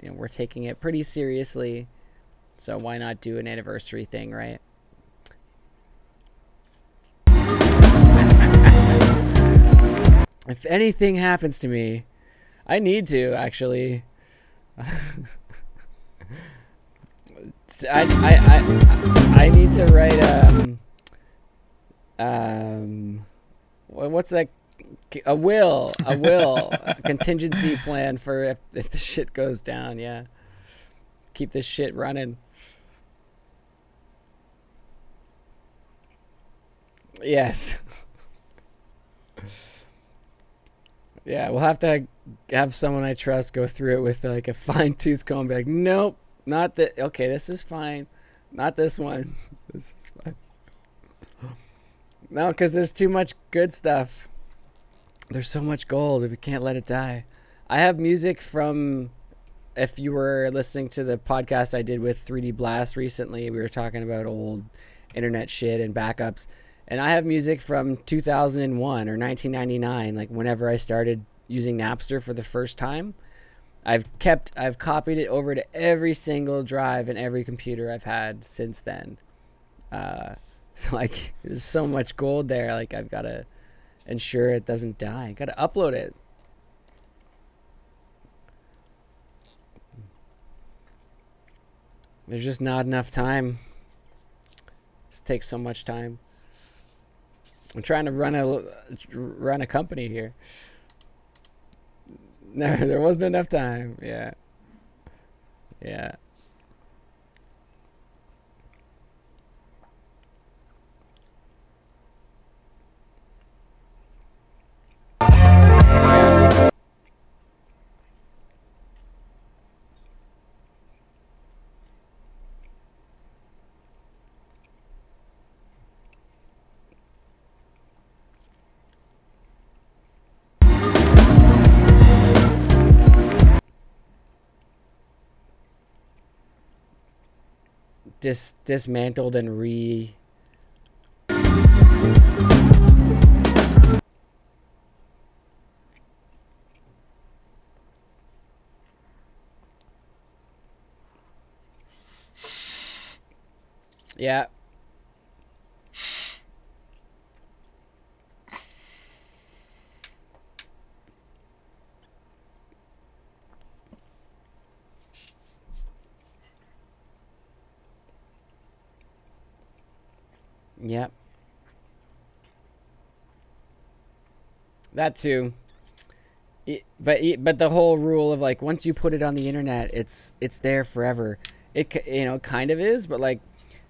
you know, we're taking it pretty seriously. So why not do an anniversary thing, right? if anything happens to me, I need to actually. *laughs* I, I, I, I need to write um um what's that a will, a will, a *laughs* contingency plan for if, if the shit goes down. Yeah, keep this shit running. Yes. *laughs* yeah, we'll have to have someone I trust go through it with like a *laughs* fine tooth comb. Be like, nope, not that. Okay, this is fine. Not this one. *laughs* This is fine. No, because there's too much good stuff there's so much gold we can't let it die i have music from if you were listening to the podcast i did with 3d blast recently we were talking about old internet shit and backups and i have music from 2001 or 1999 like whenever i started using napster for the first time i've kept i've copied it over to every single drive and every computer i've had since then uh, *laughs* so like there's so much gold there like i've got to ensure it doesn't die. Got to upload it. There's just not enough time. This takes so much time. I'm trying to run a run a company here. *laughs* No, there wasn't enough time. Yeah. Yeah. Dis dismantled and re Yeah. Yep. That too. But but the whole rule of like once you put it on the internet, it's it's there forever. It you know kind of is, but like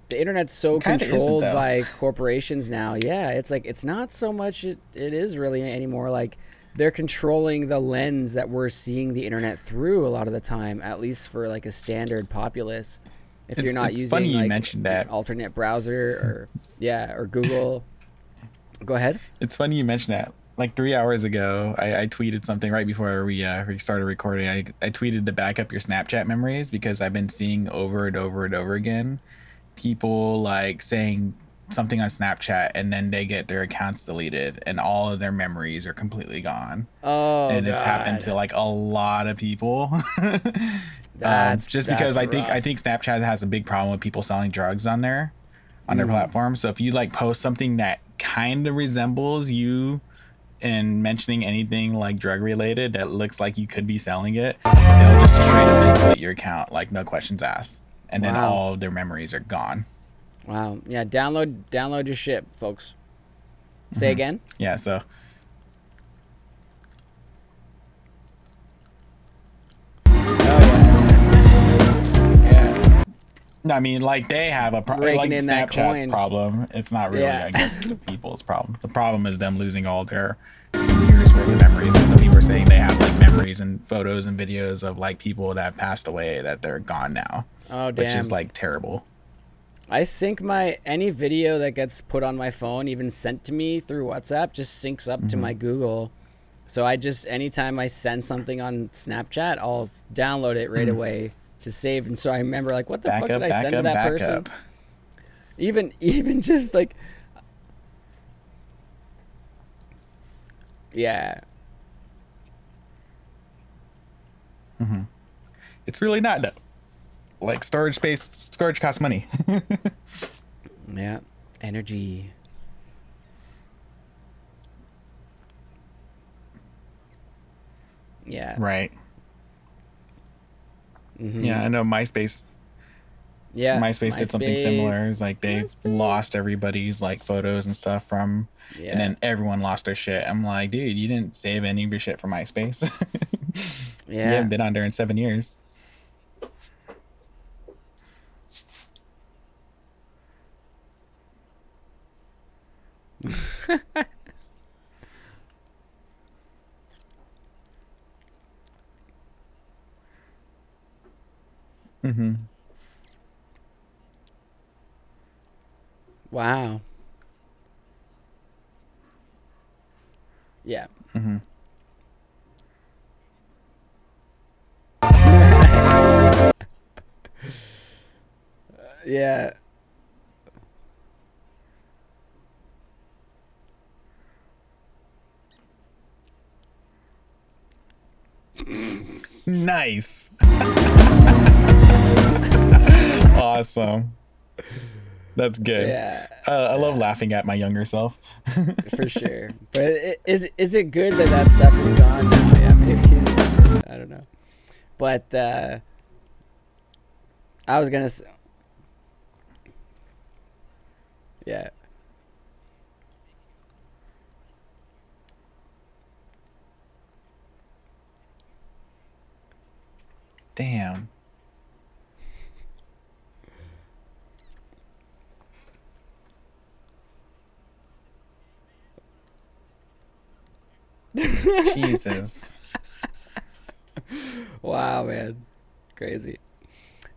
the internet's so controlled by corporations now. Yeah, it's like it's not so much it, it is really anymore like they're controlling the lens that we're seeing the internet through a lot of the time, at least for like a standard populace if It's- you're not using funny you like mentioned an that. alternate browser or yeah or Google. Go ahead. It's funny you mentioned that. Like three hours ago, I, I tweeted something right before we uh, we started recording. I, I tweeted to back up your Snapchat memories because I've been seeing over and over and over again people like saying something on Snapchat and then they get their accounts deleted and all of their memories are completely gone. Oh, and it's happened to like a lot of people. *laughs* Um, That's- just that's because I think I think Snapchat has a big problem with people selling drugs on there on Mm. their platform. So if you like post something that kind of resembles you and mentioning anything like drug related that looks like you could be selling it, they'll just straight up just delete your account, like no questions asked, and then Wow. all their memories are gone. Wow. Yeah. Download download your shit, folks. Say mm-hmm. again. Yeah, so I mean like they have a problem. Raking Like Snapchat's problem. It's not really, Yeah. I guess, *laughs* the people's problem. The problem is them losing all their years worth of memories. And some people are saying they have like memories and photos and videos of like people that have passed away that they're gone now, Oh damn! which is like terrible. I sync my any video that gets put on my phone, even sent to me through WhatsApp, just syncs up Mm-hmm. to my Google. So I just anytime I send something on Snapchat, I'll download it right away to save, and so I remember like, what the Back fuck up, did I send up, to that person? up. Even *laughs* even just like, yeah, Mm-hmm. It's really not though. Like storage space, storage costs money. *laughs* yeah, energy. Yeah, right. Mhm. Yeah, I know MySpace. yeah. MySpace did something similar. MySpace. It's like they MySpace. lost everybody's like photos and stuff from, Yeah. and then everyone lost their shit. I'm like, dude, you didn't save any of your shit from MySpace. *laughs* yeah, You haven't been on there in seven years. *laughs* mm-hmm. Wow. Yeah. Mm-hmm. *laughs* Yeah. Nice. *laughs* awesome. That's good. Yeah. Uh, I love laughing at my younger self. For *laughs* sure. But is is it good that that stuff is gone now? Yeah, maybe. *laughs* I don't know. But uh I was going to s Yeah. Damn. Jesus. Wow, man. Crazy.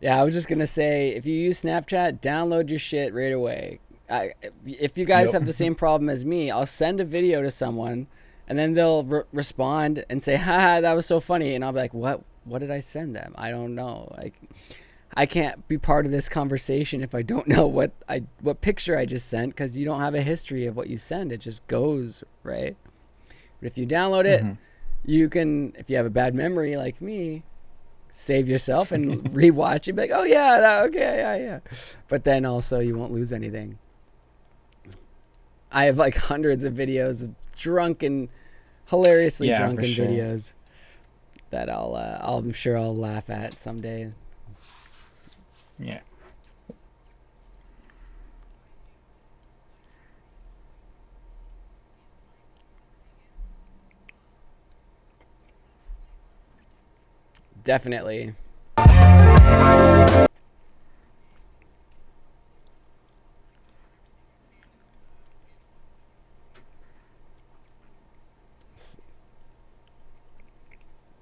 Yeah, I was just going to say if you use Snapchat, download your shit right away. I, if you guys Yep. have the same problem as me, I'll send a video to someone and then they'll re- respond and say, "Haha, that was so funny." And I'll be like, "What what did I send them? I don't know." Like I can't be part of this conversation if I don't know what I what picture I just sent cuz you don't have a history of what you send. It just goes, right? But if you download it, you can if you have a bad memory like me, save yourself and *laughs* rewatch it be like, "Oh yeah, that, okay, yeah, yeah." But then also you won't lose anything. I have like hundreds of videos of drunken hilariously Yeah, drunken sure. videos that I'll uh, I'll, I'm sure I'll laugh at someday. Yeah. Definitely.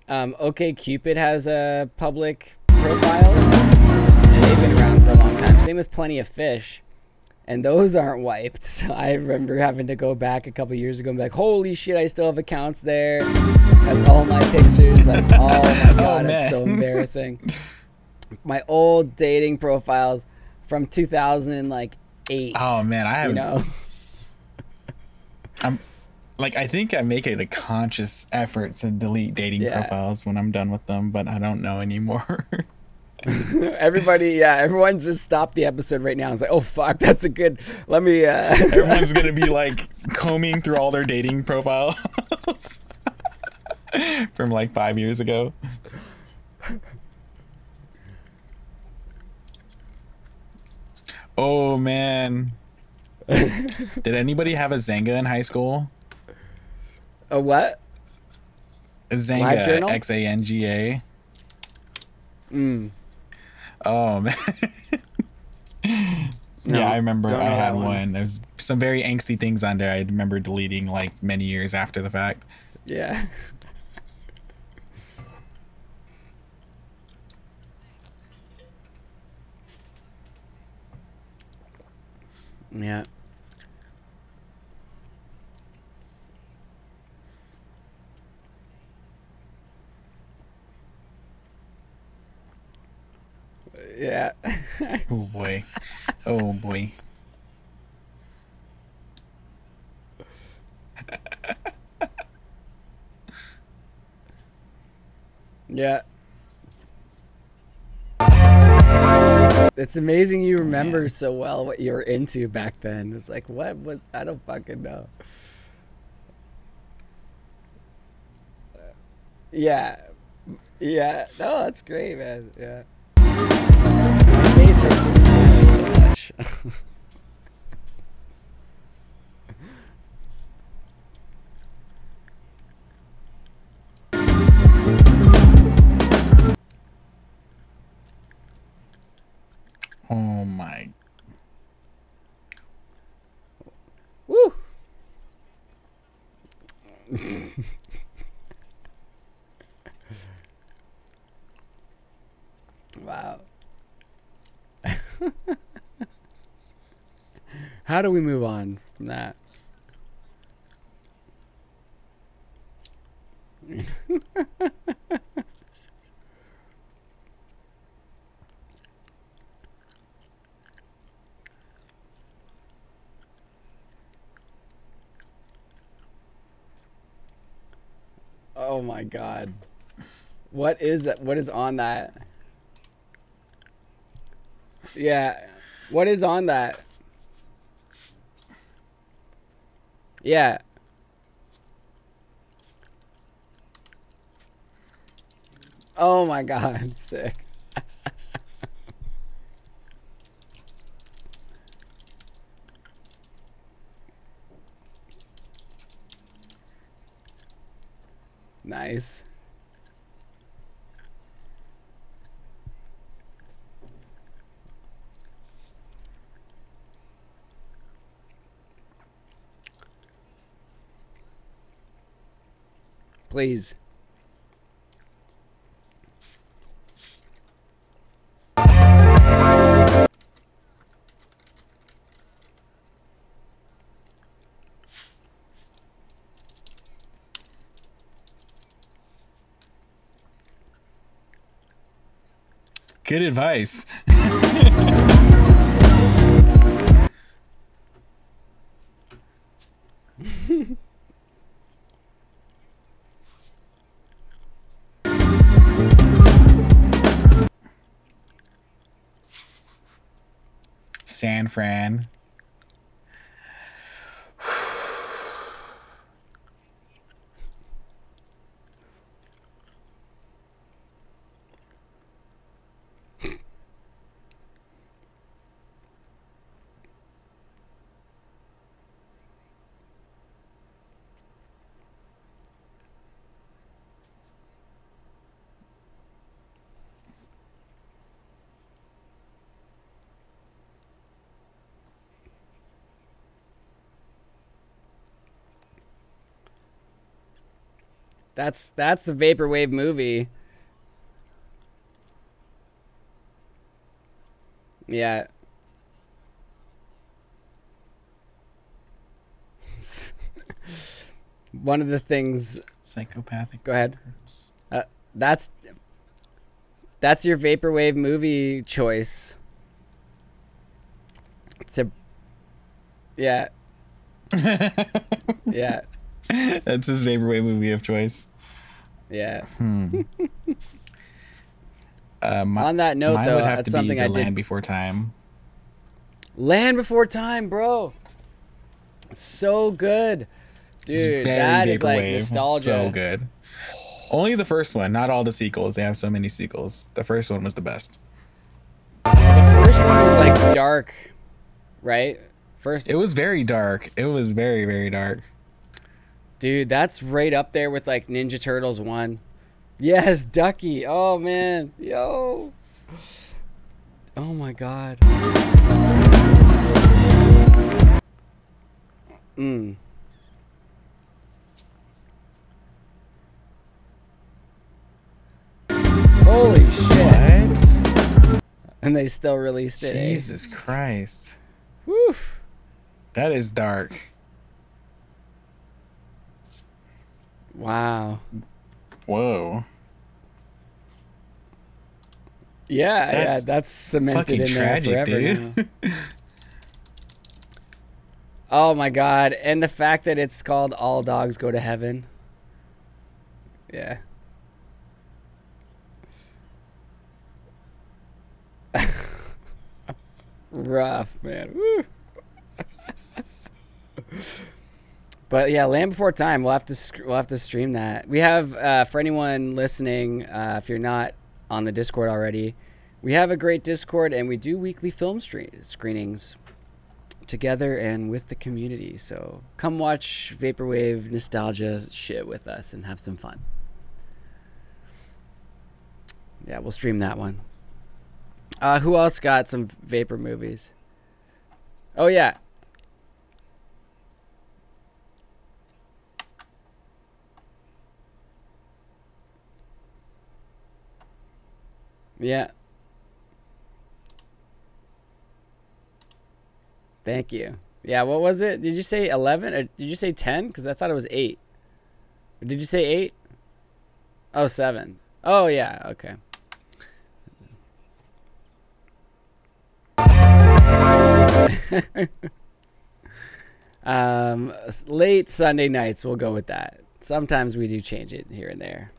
Um, OkCupid has uh, public profiles, and they've been around for a long time. Same with Plenty of Fish, and those aren't wiped. *laughs* So I remember having to go back a couple years ago and be like, "Holy shit, I still have accounts there." That's all my pictures. Like, *laughs* oh my oh, god, it's so *laughs* embarrassing. My old dating profiles from 2008. Oh man, I you have know. I'm like I think I make it a conscious effort to delete dating Yeah. profiles when I'm done with them, but I don't know anymore. *laughs* Everybody, yeah, everyone just stopped the episode right now. It's like, oh fuck, that's a good. Let me. uh *laughs* Everyone's gonna be like combing through all their dating profiles *laughs* from like five years ago. Oh man. Did anybody have a Xanga in high school? A what? A Xanga. X A N G A. Mm. Oh man. *laughs* No, yeah, I remember I had one. one. There's some very angsty things on there. I remember deleting like many years after the fact. Yeah. *laughs* Yeah. Yeah. Oh boy. Oh boy. Yeah. It's amazing you remember so well what you were into back then. It's like, what was, I don't fucking know. Yeah. Yeah. No, that's great, man. Yeah. *laughs* Oh my. Woo! *laughs* wow. *laughs* How do we move on from that? *laughs* Oh my god. What is what is on that? Yeah. What is on that? Yeah. Oh my god, *laughs* sick. Nice. Please. Good advice. *laughs* That's that's the vaporwave movie. Yeah. *laughs* One of the things Psychopathic. Go ahead. Uh, that's that's your vaporwave movie choice. It's a yeah *laughs* yeah *laughs* That's his vaporwave movie of choice. yeah. Hmm. *laughs* Uh, my, On that note, though, have that's something I did. Land Before Time. Land Before Time, bro. So good, dude. That is like nostalgia. So good. Only the first one, not all the sequels. They have so many sequels. The first one was the best. The first one was like dark, right? First, It was very dark. It was very very dark. Dude, that's right up there with like Ninja Turtles one. Yes, Ducky. Oh man, yo. Oh my god. Mm. Holy shit. What? And they still released it. eh? Jesus Christ. Woo. That is dark. Wow. Whoa. Yeah, yeah, That's that's cemented in tragic, there forever. Oh my god, and the fact that it's called All Dogs Go to Heaven. Yeah. *laughs* Rough, man. *laughs* But yeah, Land Before Time. We'll have to we'll have to stream that. We have uh, for anyone listening, uh, if you're not on the Discord already, we have a great Discord and we do weekly film screenings together and with the community. So come watch vaporwave nostalgia shit with us and have some fun. Yeah, we'll stream that one. Uh, who else got some vapor movies? Oh yeah. Yeah. Thank you. Yeah, what was it? Did you say 11 or did you say 10? Cuz I thought it was 8. Did you say 8? Oh, 7. Oh, yeah, okay. *laughs* um, late Sunday nights, we'll go with that. Sometimes we do change it here and there.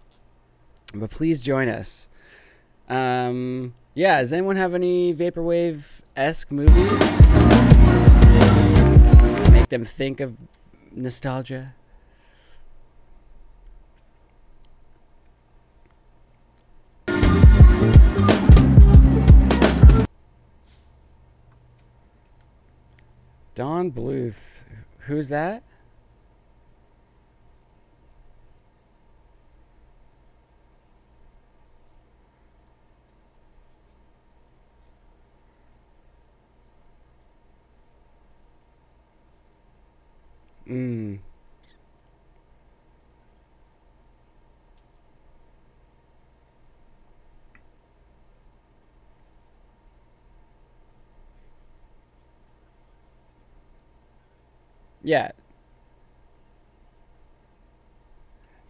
But please join us. Um, yeah, does anyone have any vaporwave esque movies? Make them think of nostalgia. Don Bluth. Who's that? Mm. Yeah.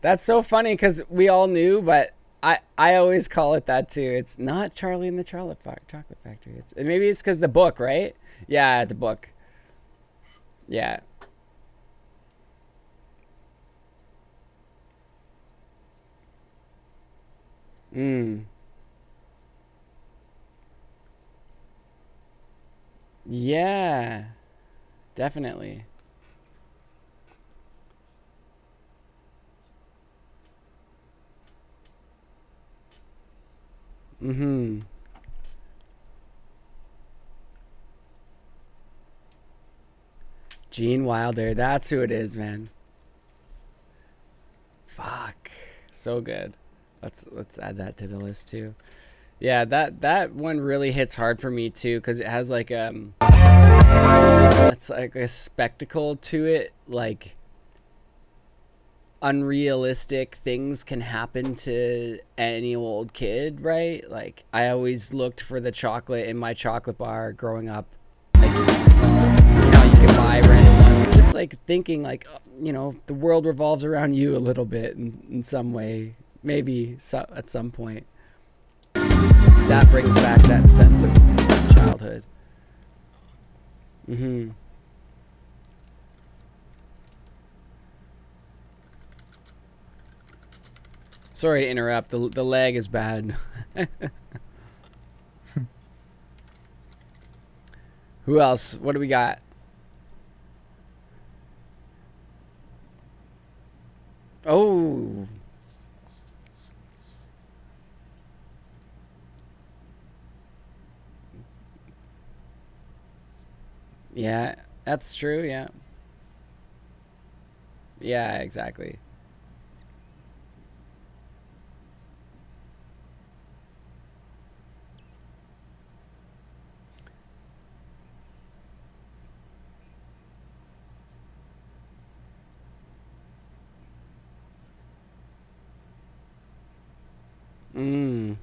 That's so funny because we all knew, but I I always call it that too. It's not Charlie and the Chocolate Fa- Chocolate Factory. It's and maybe it's because the book, right? Yeah, the book. Yeah. Mm. Yeah. Definitely. Mm-hmm. Gene Wilder, that's who it is, man. Fuck. So good. Let's let's add that to the list too. Yeah, that that one really hits hard for me too cuz it has like um it's like a spectacle to it like unrealistic things can happen to any old kid, right? Like I always looked for the chocolate in my chocolate bar growing up. Like you know, you can buy random ones. Just like thinking like you know, the world revolves around you a little bit in, in some way, maybe so, at some point. That brings back that sense of childhood. Mm-hmm. Sorry to interrupt. The, the lag is bad. *laughs* Who else? What do we got? Oh. Yeah, that's true, yeah. Yeah, exactly. Mm.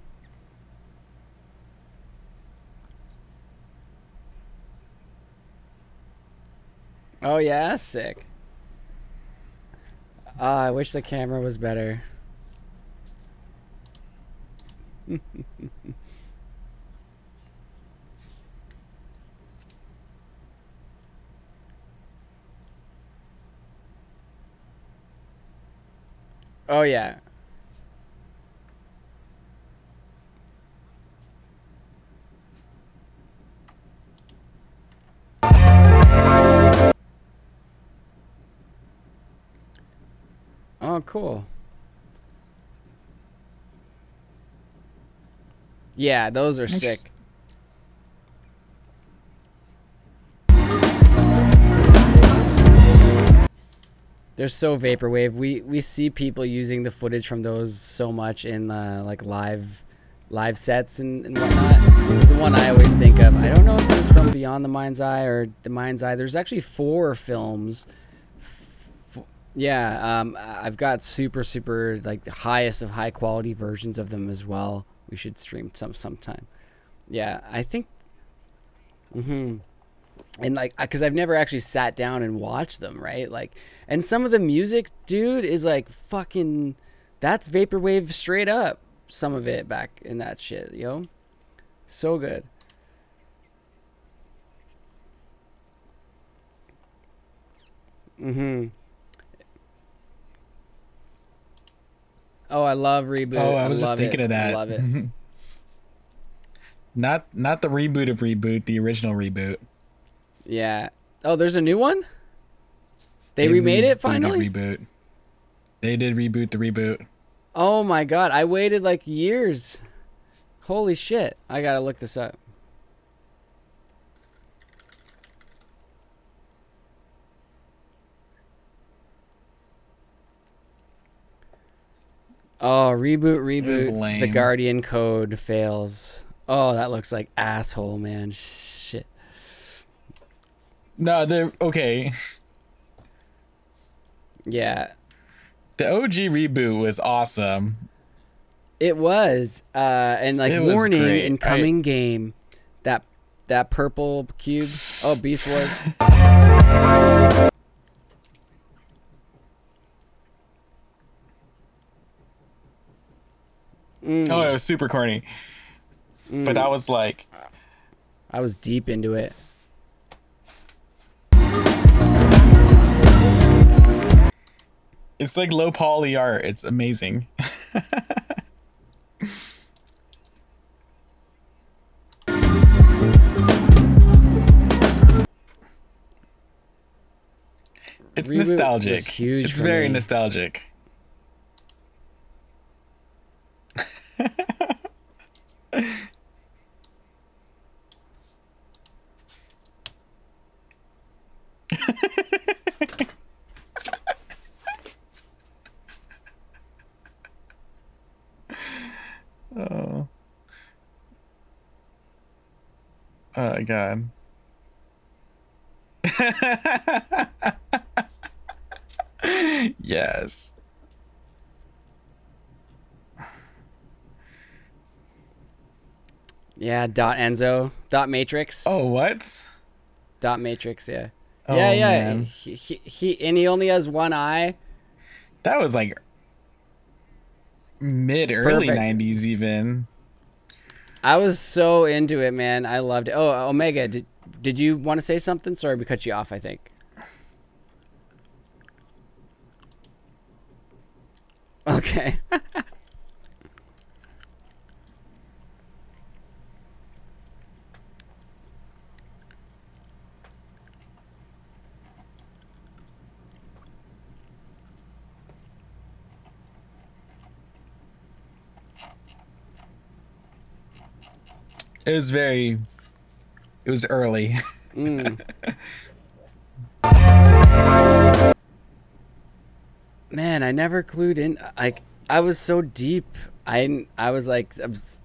Oh yeah, sick. Ah, I wish the camera was better. *laughs* oh yeah. Oh, cool. Yeah, those are sick. They're so vaporwave. We we see people using the footage from those so much in uh, like live live sets and, and whatnot. It's the one I always think of. I don't know if it's from Beyond the Mind's Eye or The Mind's Eye. There's actually four films. Yeah, um, I've got super super like the highest of high quality versions of them as well. We should stream some sometime. Yeah, I think. Hmm and like because i've never actually sat down and watched them right like and some of the music dude is like fucking that's vaporwave straight up some of it back in that shit yo so good mm-hmm oh i love reboot Oh, I was just thinking it. of that. I love it *laughs* *laughs* not not the reboot of reboot, the original reboot. yeah oh there's a new one they, remade it finally Reboot. They did reboot the reboot. Oh my god, I waited like years. Holy shit. I gotta look this up. Oh, reboot, reboot. The. Guardian code fails. Oh, that looks like asshole, man. Shit. No, they're okay. Yeah, The OG reboot was awesome. It was, uh, and like It warning, great. incoming game, that that purple cube. Oh, Beast Wars. *laughs* Mm, Oh, it was super corny. But I was like, I was deep into it. it's like low poly art. It's amazing. *laughs* It's Reboot nostalgic. huge it's very me. nostalgic. Oh. Oh god. *laughs* yes. Yeah, dot Enzo, dot Matrix, Oh, what? dot Matrix. Yeah, Oh, yeah, yeah. He, he, he and he only has one eye. That was like mid early Perfect. 90s even. I was so into it, man. I loved it. Oh, Omega, did did you want to say something? Sorry, we cut you off. I think. *laughs* Okay. *laughs* it was very. It was early. *laughs* Mm. Man, I never clued in. Like, I was so deep. I I was like, I was,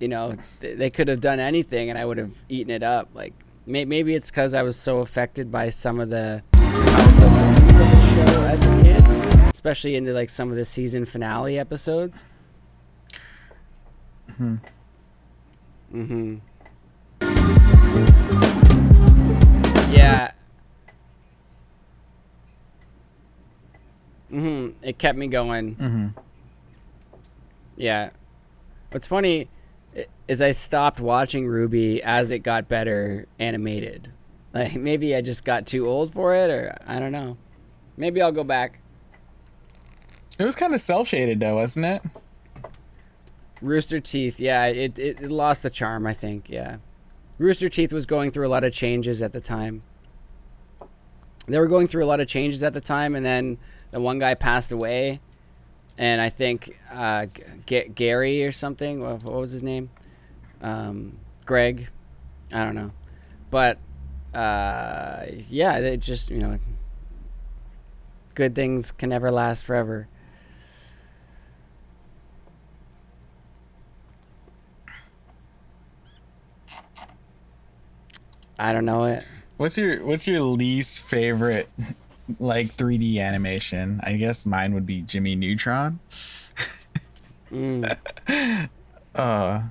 you know, th- they could have done anything, and I would have eaten it up. Like, may- maybe it's because I was so affected by some of the powerful moments of the show as a kid, especially into like some of the season finale episodes. Hmm. Mm-hmm. Yeah. hmm It kept me going. hmm Yeah. What's funny is I stopped watching RWBY as it got better animated. Like maybe I just got too old for it, or I don't know. Maybe I'll go back. It was kind of cell shaded though, wasn't it? Rooster Teeth, yeah, it, it, it lost the charm, I think, yeah. Rooster Teeth was going through a lot of changes at the time. They were going through a lot of changes at the time, and then the one guy passed away, and I think uh, G- Gary or something, what, was his name? Um, Greg, I don't know, but uh, yeah, it just you know, good things can never last forever. I don't know it. What's your What's your least favorite like 3D animation? I guess mine would be Jimmy Neutron. Mm. *laughs* Uh,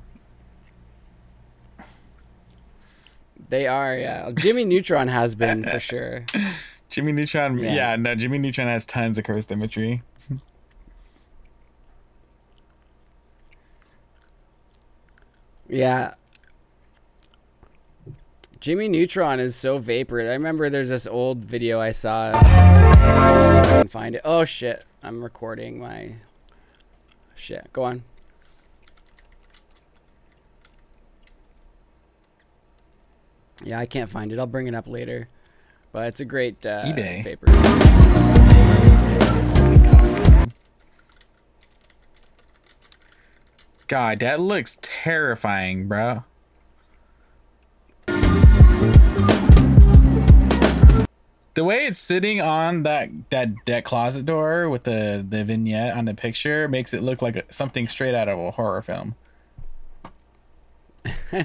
They are, yeah. Jimmy Neutron has been for sure. *laughs* Jimmy Neutron. Yeah. Yeah. no, Jimmy Neutron has tons of cursed imagery. Yeah. Jimmy Neutron is so vapor. I remember there's this old video I saw. I can find it. Oh shit! I'm recording my. Shit. Go on. Yeah, I can't find it. I'll bring it up later. But it's a great uh, eBay. vapor. God, that looks terrifying, bro. The way it's sitting on that that that closet door with the the vignette on the picture makes it look like a, something straight out of a horror film. *laughs*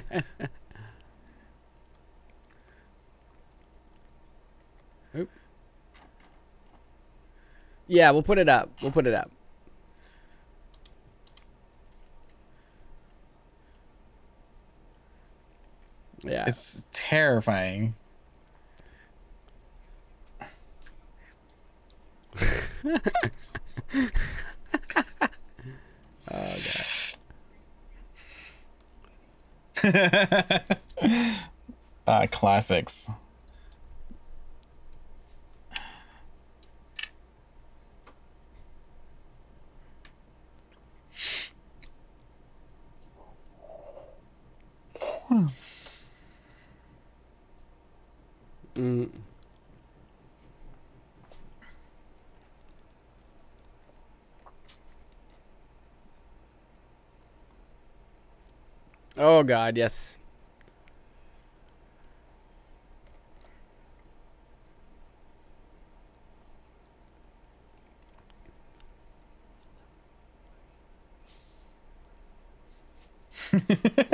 Yeah, we'll put it up. We'll put it up. Yeah. It's terrifying. *laughs* uh, classics. Mm. Oh God, yes. *laughs*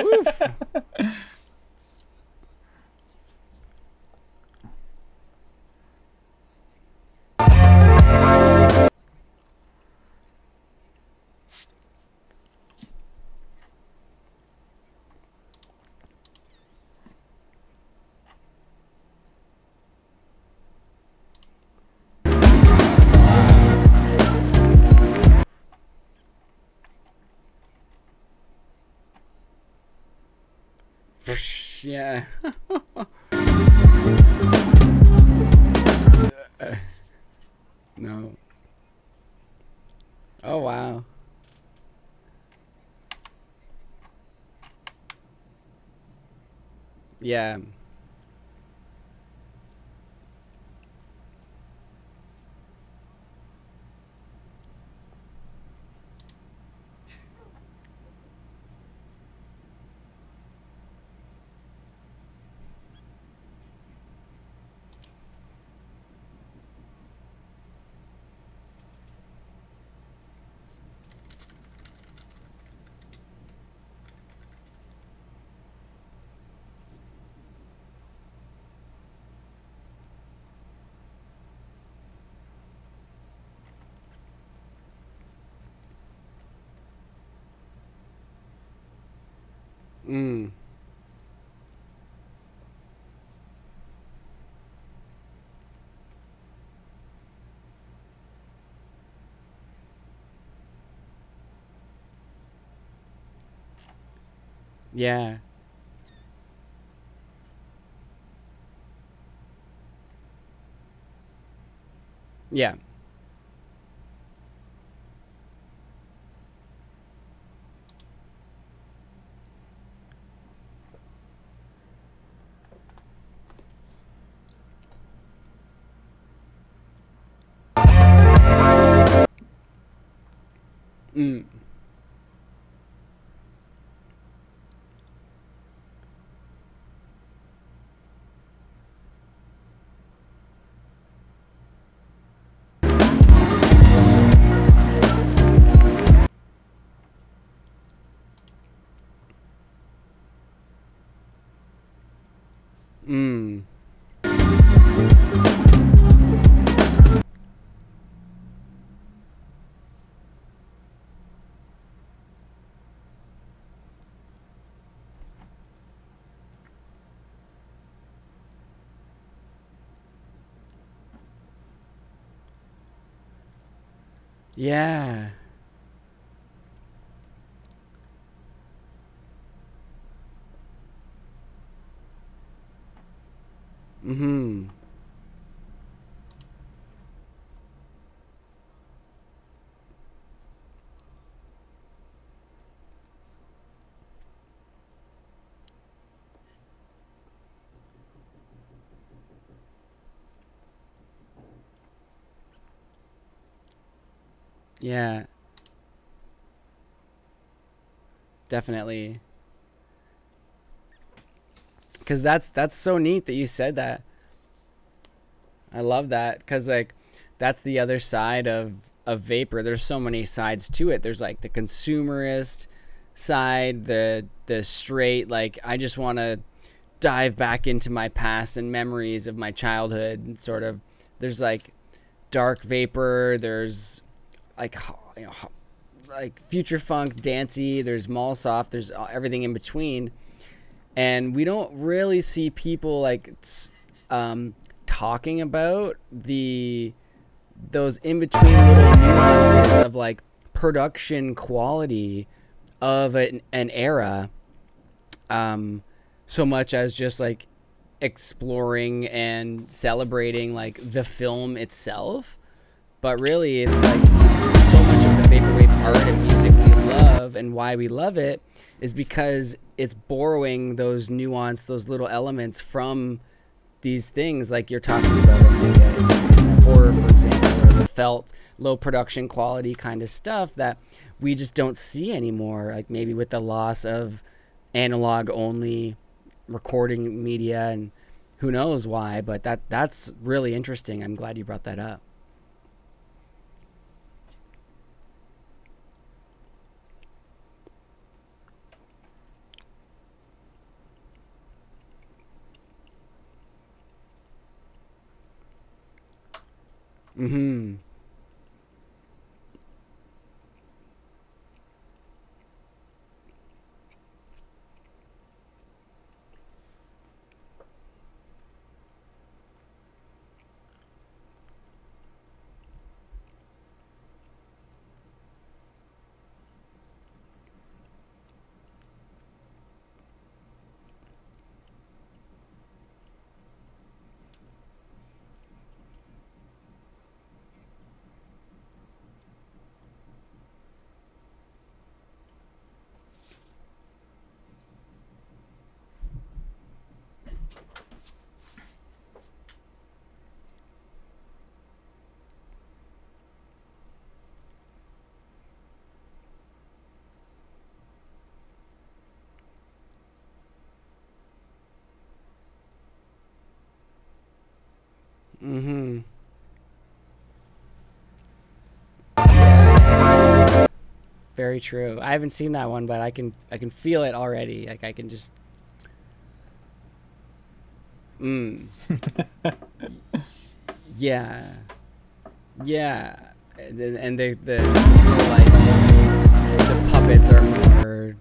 Yeah. *laughs* no. Oh wow. Yeah. Mm. Yeah. Yeah. Yeah. Mhm. Yeah. Definitely. Cuz that's that's so neat that you said that. I love that cuz like that's the other side of of vapor. There's so many sides to it. There's like the consumerist side, the the straight like I just want to dive back into my past and memories of my childhood and sort of there's like dark vapor, there's like you know like future funk dancey there's mall soft there's everything in between. And we don't really see people like um, talking about the those in between little nuances of like production quality of an, an era um, so much as just like exploring and celebrating like the film itself. But really it's like vaporwave art and music we love and why we love it is because it's borrowing those nuance those little elements from these things like you're talking about like a uh, horror for example or the felt low production quality kind of stuff that we just don't see anymore like maybe with the loss of analog only recording media and who knows why but that that's really interesting. I'm glad you brought that up Mm-hmm. Very true. I haven't seen that one, but I can I can feel it already. Like I can just. Mm. *laughs* yeah. Yeah. And, and the the like the puppets are more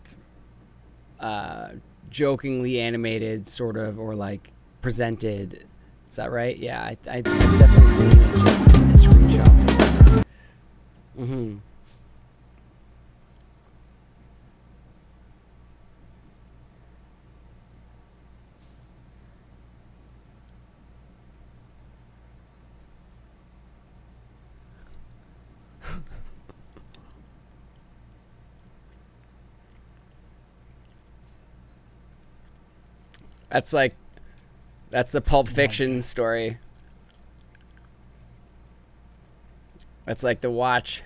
uh, jokingly animated, sort of, or like presented. Is that right? Yeah, I, I, I've definitely seen it just in screenshots. Mm-hmm. That's like, that's the Pulp oh Fiction story. That's like the watch.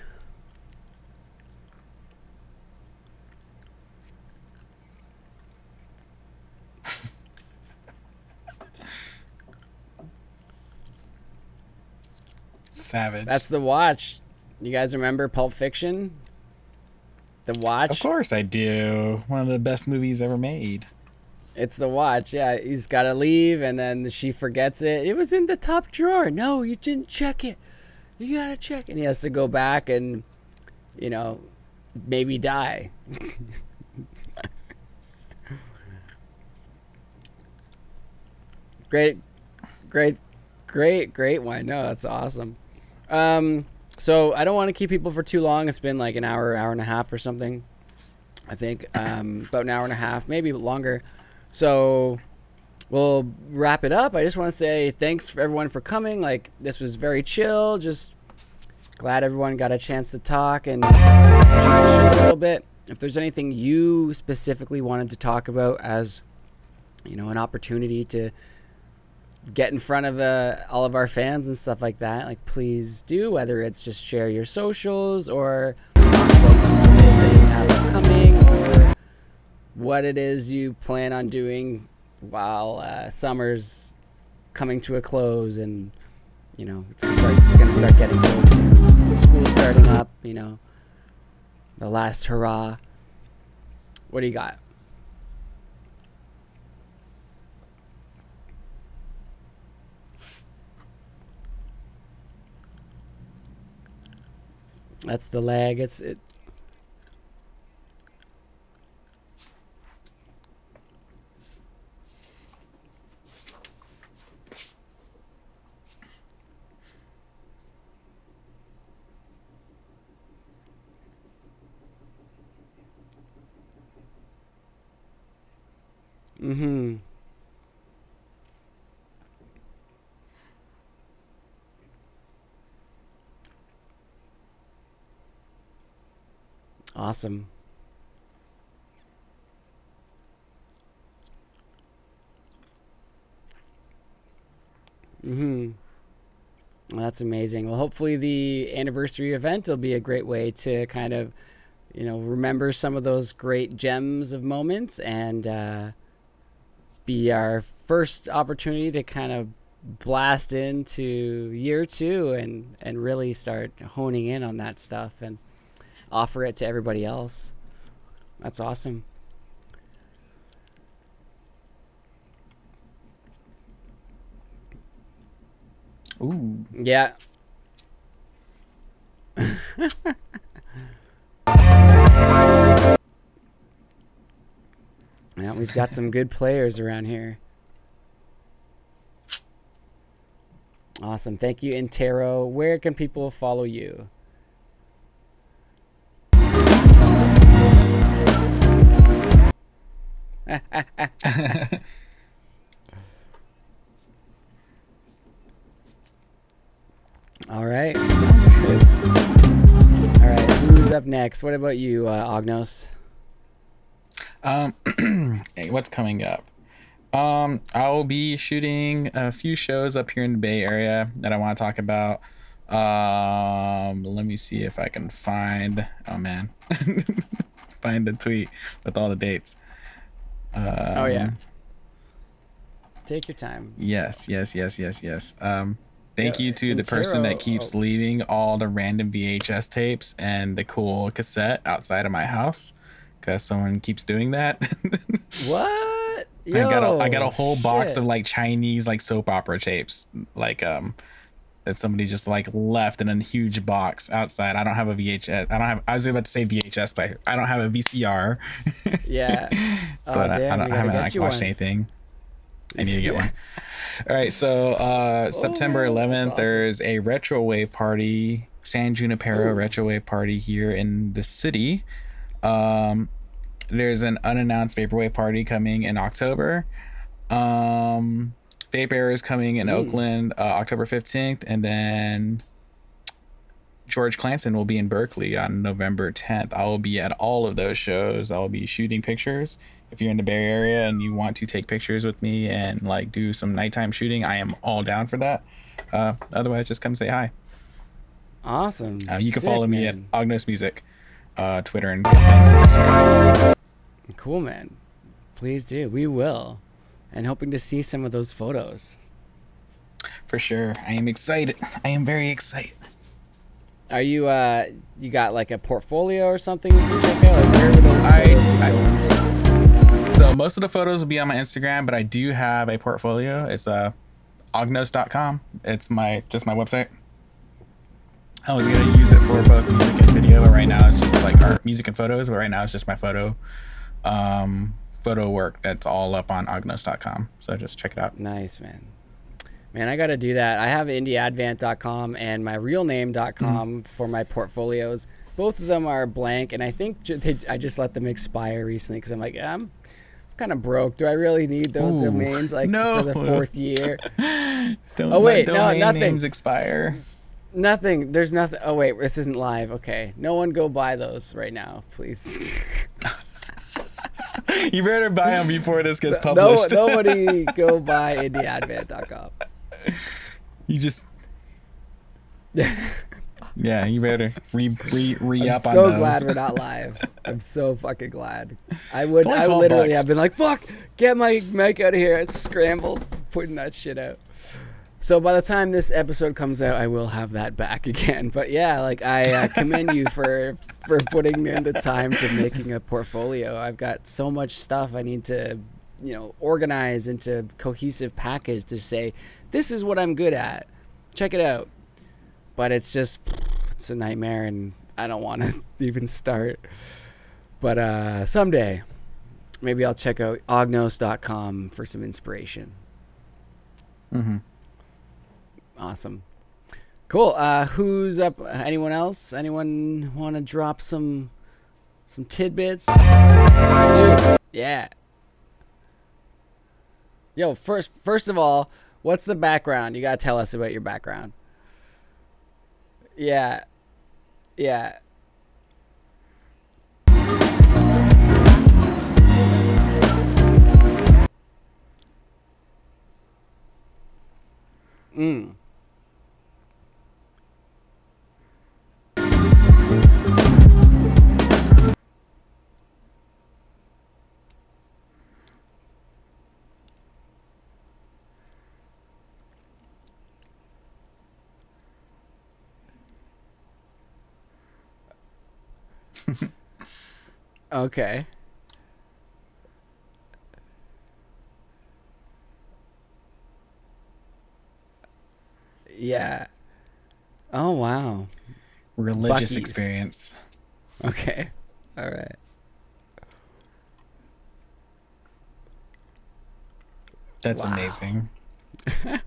Savage. That's the watch. You guys remember Pulp Fiction? The watch. of course I do. One of the best movies ever made. It's the watch. Yeah, he's got to leave, and then she forgets it. It was in the top drawer. No, you didn't check it. You gotta check. It. And he has to go back and, you know, maybe die. *laughs* great, great, great, great one. No, that's awesome. Um, so I don't want to keep people for too long. It's been like an hour, hour and a half or something. I think um, about an hour and a half, maybe longer. So we'll wrap it up. I just want to say thanks for everyone for coming. Like this was very chill. Just glad everyone got a chance to talk and a little bit. If there's anything you specifically wanted to talk about as you know an opportunity to get in front of uh, all of our fans and stuff like that, like please do. Whether it's just share your socials or have or what it is you plan on doing while uh, summer's coming to a close and you know it's gonna start gonna start getting cold soon. School's starting up, you know. The last hurrah. What do you got? That's the lag. It's it. Mm-hmm. Awesome. Mm-hmm. That's amazing. Well, hopefully the anniversary event will be a great way to kind of, you know, remember some of those great gems of moments and uh, be our first opportunity to kind of blast into year two and and really start honing in on that stuff and offer it to everybody else. That's awesome. Ooh. Yeah. *laughs* we've got some good players around here. Awesome. Thank you, Intero. Where can people follow you? *laughs* All right. All right. Who's up next? What about you, uh, Ognos? Um, *clears throat* hey, what's coming up? Um, I'll be shooting a few shows up here in the Bay Area that I want to talk about. Um, let me see if I can find. Oh man, *laughs* find the tweet with all the dates. Um, Oh, yeah. Take your time. Yes, yes, yes, yes, yes. Um, thank Yeah, you to the person that keeps oh. leaving all the random VHS tapes and the cool cassette outside of my house, because someone keeps doing that. *laughs* What? I got a, I got a Yo, whole box of like Chinese like soap opera tapes, like um, that somebody just like left in a huge box outside. I don't have a VHS. I don't have. I was about to say VHS, but I don't have a VCR. *laughs* Yeah. So Oh, I, I, damn, don't, I haven't like watched one. anything. I need to get one. All right, so uh, *laughs* September Oh, man, 11th, awesome. there's a retro wave party, San Junipero Ooh. retro wave party here in the city. Um, there's an unannounced vaporwave party coming in October. Um, Vaperror is coming in. Oakland uh, October 15th, and then George Clanton will be in Berkeley on November 10th. I will be at all of those shows. I'll be shooting pictures. If you're in the Bay Area and you want to take pictures with me and like do some nighttime shooting, I am all down for that. Uh, otherwise, just come say hi. Awesome. Uh, you can Sick, follow me man. at Ognos Music, uh, Twitter and Instagram. Cool, man. Please do. We will. And hoping to see some of those photos. For sure. I am excited. I am very excited. Are you uh you got like a portfolio or something you can check out? Like where would those I- I- going to? So most of the photos will be on my Instagram, but I do have a portfolio. It's uh, ognos.com. It's my just my website. I was gonna use it for both music and video, but right now it's just like art, music and photos. But right now it's just my photo, um, photo work that's all up on ognos.com. So just check it out. Nice, man. Man, I got to do that. I have indyadvant.com and my real name.com for my portfolios. Both of them are blank, and I think ju- they, I just let them expire recently because I'm like, I'm kind of broke. Do I really need those Ooh, domains like no. for the fourth *laughs* year? Don't Oh, wait, no, nothing. names expire. Nothing. There's nothing. Oh wait, this isn't live. Okay, no one go buy those right now, please. *laughs* *laughs* You better buy them before this gets no, published. nobody *laughs* go buy indyadvant.com. You just. yeah, you better re re re up. I'm so glad we're not live. I'm so fucking glad. I would, I would literally bucks. have been like, "Fuck, get my mic out of here!" I scrambled putting that shit out. So by the time this episode comes out, I will have that back *laughs* again. But yeah, like I uh, commend you for for putting in the time to making a portfolio. I've got so much stuff I need to, you know, organize into cohesive package to say, this is what I'm good at. Check it out. But it's just it's a nightmare and I don't want to *laughs* even start. But uh, someday, maybe I'll check out ognos.com for some inspiration. Mhm. Awesome. Cool. Uh, who's up? Anyone else? Anyone want to drop some some tidbits? Let's do it. Yeah. Yo, first first of all, what's the background? You gotta tell us about your background. Yeah. Yeah. Mm. *laughs* Okay. Yeah. Oh wow. Religious Buc-ee's. experience. Okay. All right. That's Wow. amazing. *laughs*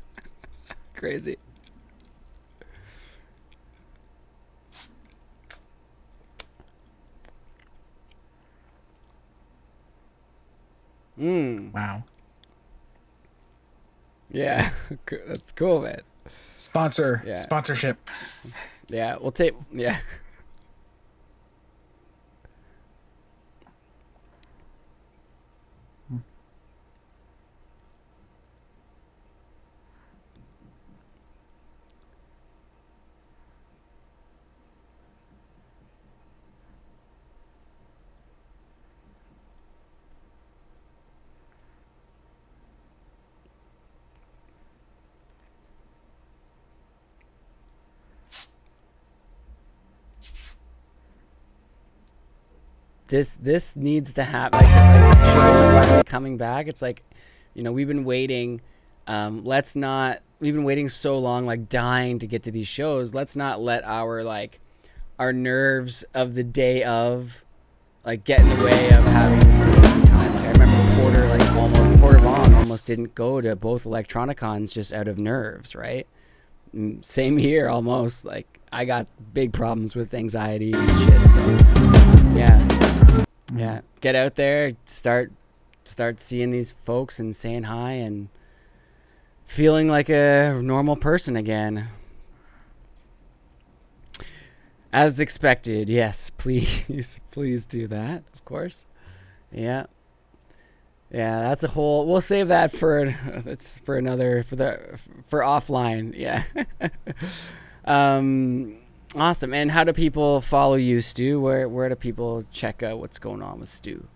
Crazy. Mm. Wow. Yeah. *laughs* That's cool, man. Sponsor. Yeah. Sponsorship. Yeah, we'll take. Yeah. This this needs to happen. Like, like shows are finally coming back. It's like, you know, we've been waiting. Um, let's not. We've been waiting so long, like dying to get to these shows. Let's not let our like our nerves of the day of like get in the way of having this amazing time. Like I remember poor Vaughn almost didn't go to both Electronicons just out of nerves, right? Mm, Same here, almost. Like I got big problems with anxiety and shit. So yeah, yeah. Get out there, start, start seeing these folks and saying hi and feeling like a normal person again. As expected, yes. *laughs* Please, please do that. Of course. Yeah. Yeah, that's a whole. We'll save that for *laughs* it's for another for the for offline. Yeah. *laughs* um, awesome. And how do people follow you, Stu? Where where do people check out what's going on with Stu?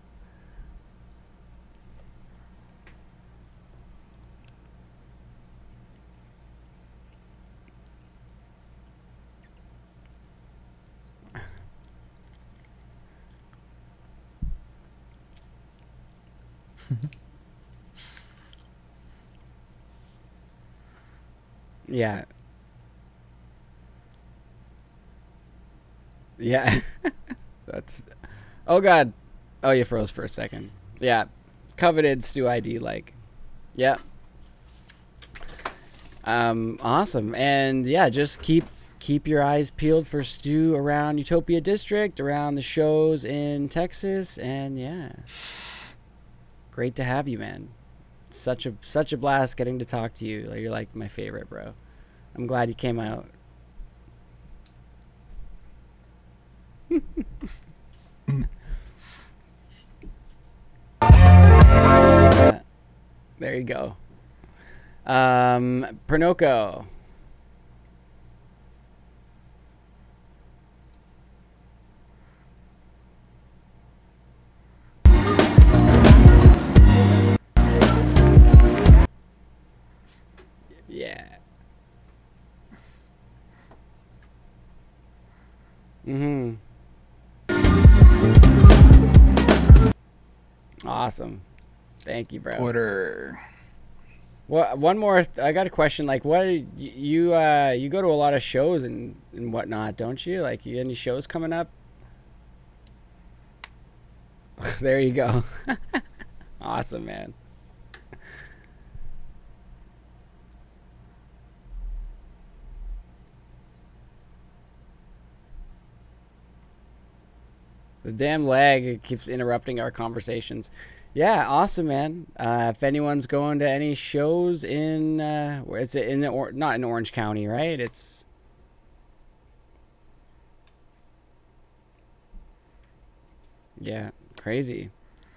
*laughs* Yeah. Yeah. *laughs* That's. Oh God. Oh, you froze for a second. Yeah. Coveted Stu ID like. Yeah. Um. Awesome. And yeah, just keep keep your eyes peeled for Stu around Utopia District, around the shows in Texas, and yeah. Great to have you, man. Such a such a blast getting to talk to you. You're like my favorite, bro. I'm glad you came out. *laughs* There you go. Um, Pernoko. Yeah. Mm-hmm. Awesome. Thank you, bro. Order. Well, one more. th- I got a question. Like, what you uh you go to a lot of shows and and whatnot, don't you? Like, you any shows coming up? *laughs* there you go. *laughs* awesome, man. The damn lag keeps interrupting our conversations. Yeah, awesome, man. Uh, if anyone's going to any shows in, uh, it in or not in Orange County, right? It's yeah, crazy,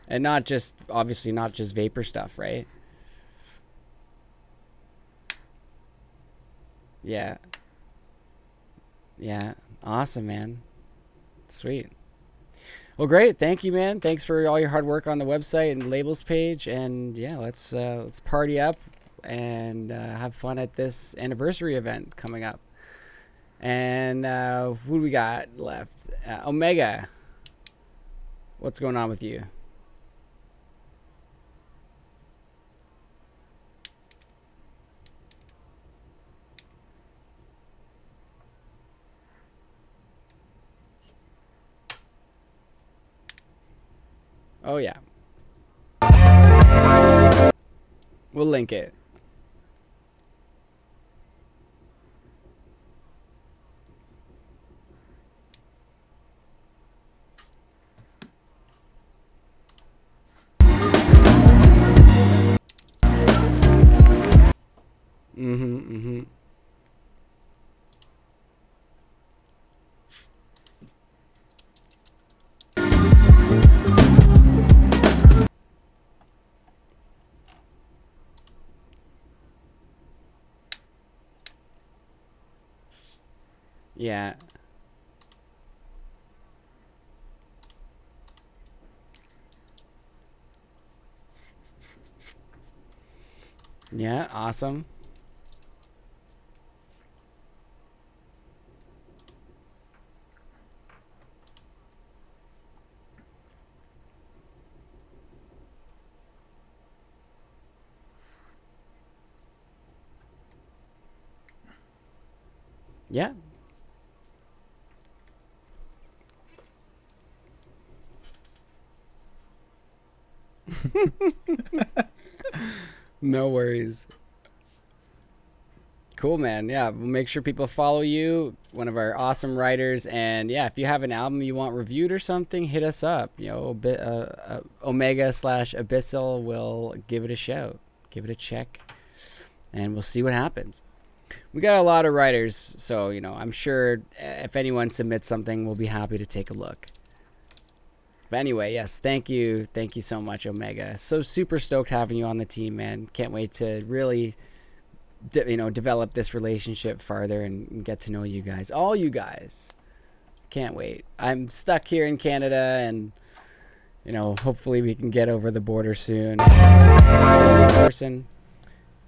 and not just obviously not just vapor stuff, right? Yeah, yeah, awesome, man. Sweet. Well, great. Thank you, man. Thanks for all your hard work on the website and labels page. And yeah, let's uh, let's party up and uh, have fun at this anniversary event coming up. And uh, who do we got left? Uh, Omega. What's going on with you? Oh yeah. We'll link it. Mm-hmm. Mm-hmm. Yeah, awesome. Yeah. No worries. Cool, man. Yeah, we'll make sure people follow you, one of our awesome writers. And yeah, if you have an album you want reviewed or something, hit us up. You know, bit, uh, uh, Omega slash Abyssal will give it a shout, give it a check, and we'll see what happens. We got a lot of writers, so you know, I'm sure if anyone submits something, we'll be happy to take a look. But anyway, yes, thank you, thank you so much, Omega. So super stoked having you on the team, man. Can't wait to really de- you know develop this relationship farther and, get to know you guys all you guys. Can't wait. I'm stuck here in canada and you know hopefully we can get over the border soon. Person.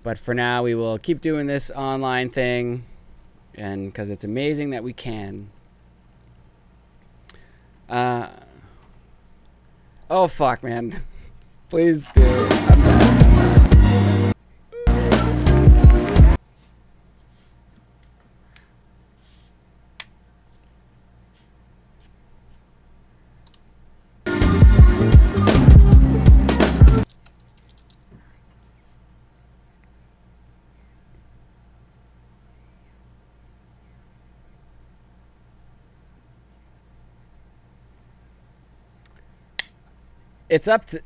But for now we will keep doing this online thing and because it's amazing that we can. Uh oh fuck man. *laughs* Please do it's up to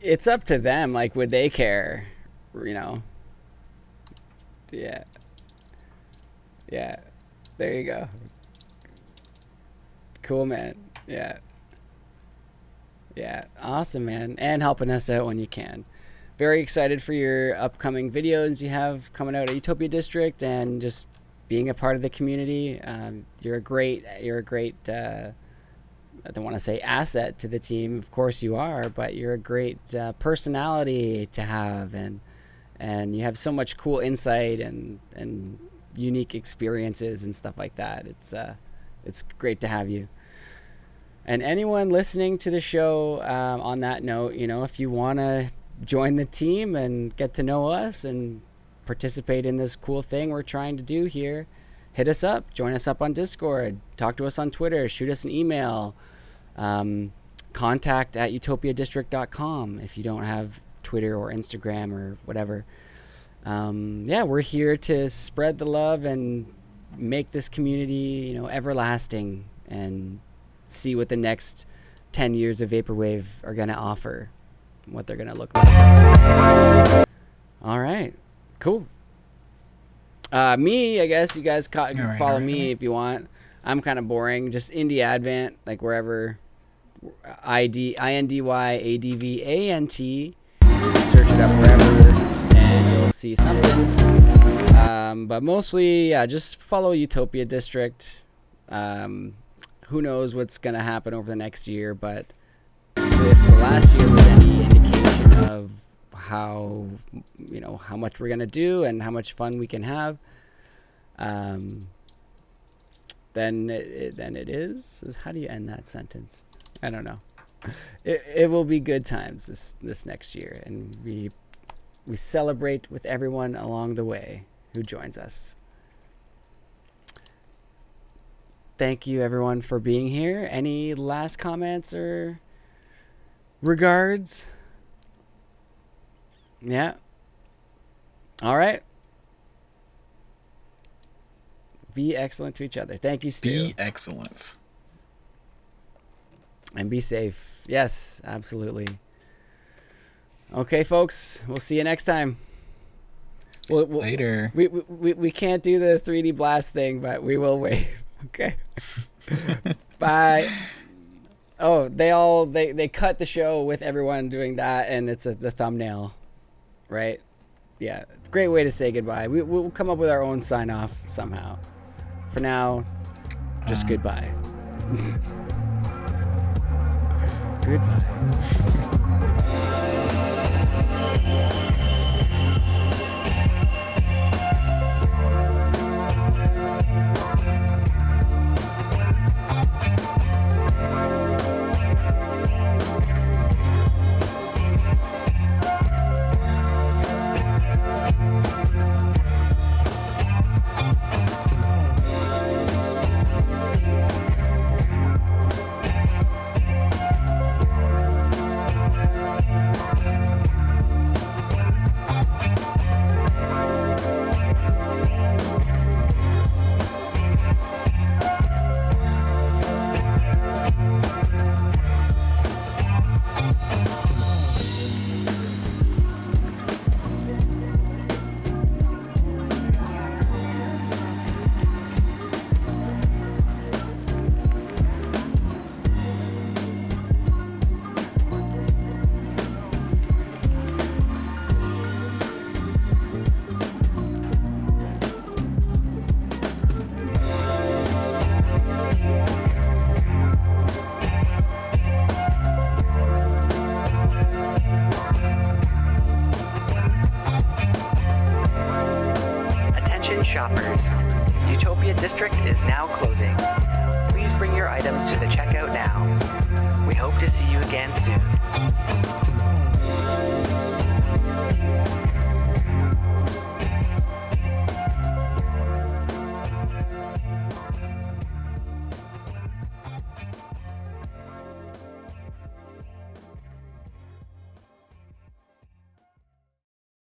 it's up to them like would they care you know? Yeah. Yeah. There you go. Cool man. Yeah. Yeah. Awesome man. And helping us out when you can. Very excited for your upcoming videos you have coming out at utopia district and just being a part of the community. Um, you're a great you're a great uh, I don't want to say asset to the team. Of course you are, but you're a great uh, personality to have, and and you have so much cool insight and and unique experiences and stuff like that. It's uh, it's great to have you. And anyone listening to the show, um, on that note, you know, if you want to join the team and get to know us and participate in this cool thing we're trying to do here, hit us up. Join us up on Discord. Talk to us on Twitter. Shoot us an email. Um, contact at utopiadistrict.com if you don't have Twitter or Instagram or whatever. Um, yeah, we're here to spread the love and make this community, you know, everlasting and see what the next 10 years of Vaporwave are going to offer, what they're going to look like. All right, cool. Uh, me, I guess you guys ca- right, follow right, me right. if you want. I'm kind of boring. Just indie advent, like wherever. I D I N D Y A D V A N T. Search it up wherever, and you'll see something. Um, but mostly, yeah, just follow Utopia District. Um, who knows what's gonna happen over the next year? But if the last year was any indication of how you know how much we're gonna do and how much fun we can have, um, then it, then it is. How do you end that sentence? I don't know. It, it will be good times this this next year, and we we celebrate with everyone along the way who joins us. Thank you everyone for being here. Any last comments or regards? Yeah. All right. Be excellent to each other. Thank you, Stu. Be excellent. and be safe. Yes, absolutely. Okay, folks, we'll see you next time. We'll, we'll, Later. we, we, we, we can't do the 3D blast thing, but we will wave. *laughs* Okay. *laughs* Bye. Oh, they all they, they cut the show with everyone doing that, and it's a, the thumbnail, right? Yeah, it's a great way to say goodbye. We, we'll come up with our own sign off somehow. For now, just Um, goodbye. *laughs* goodbye.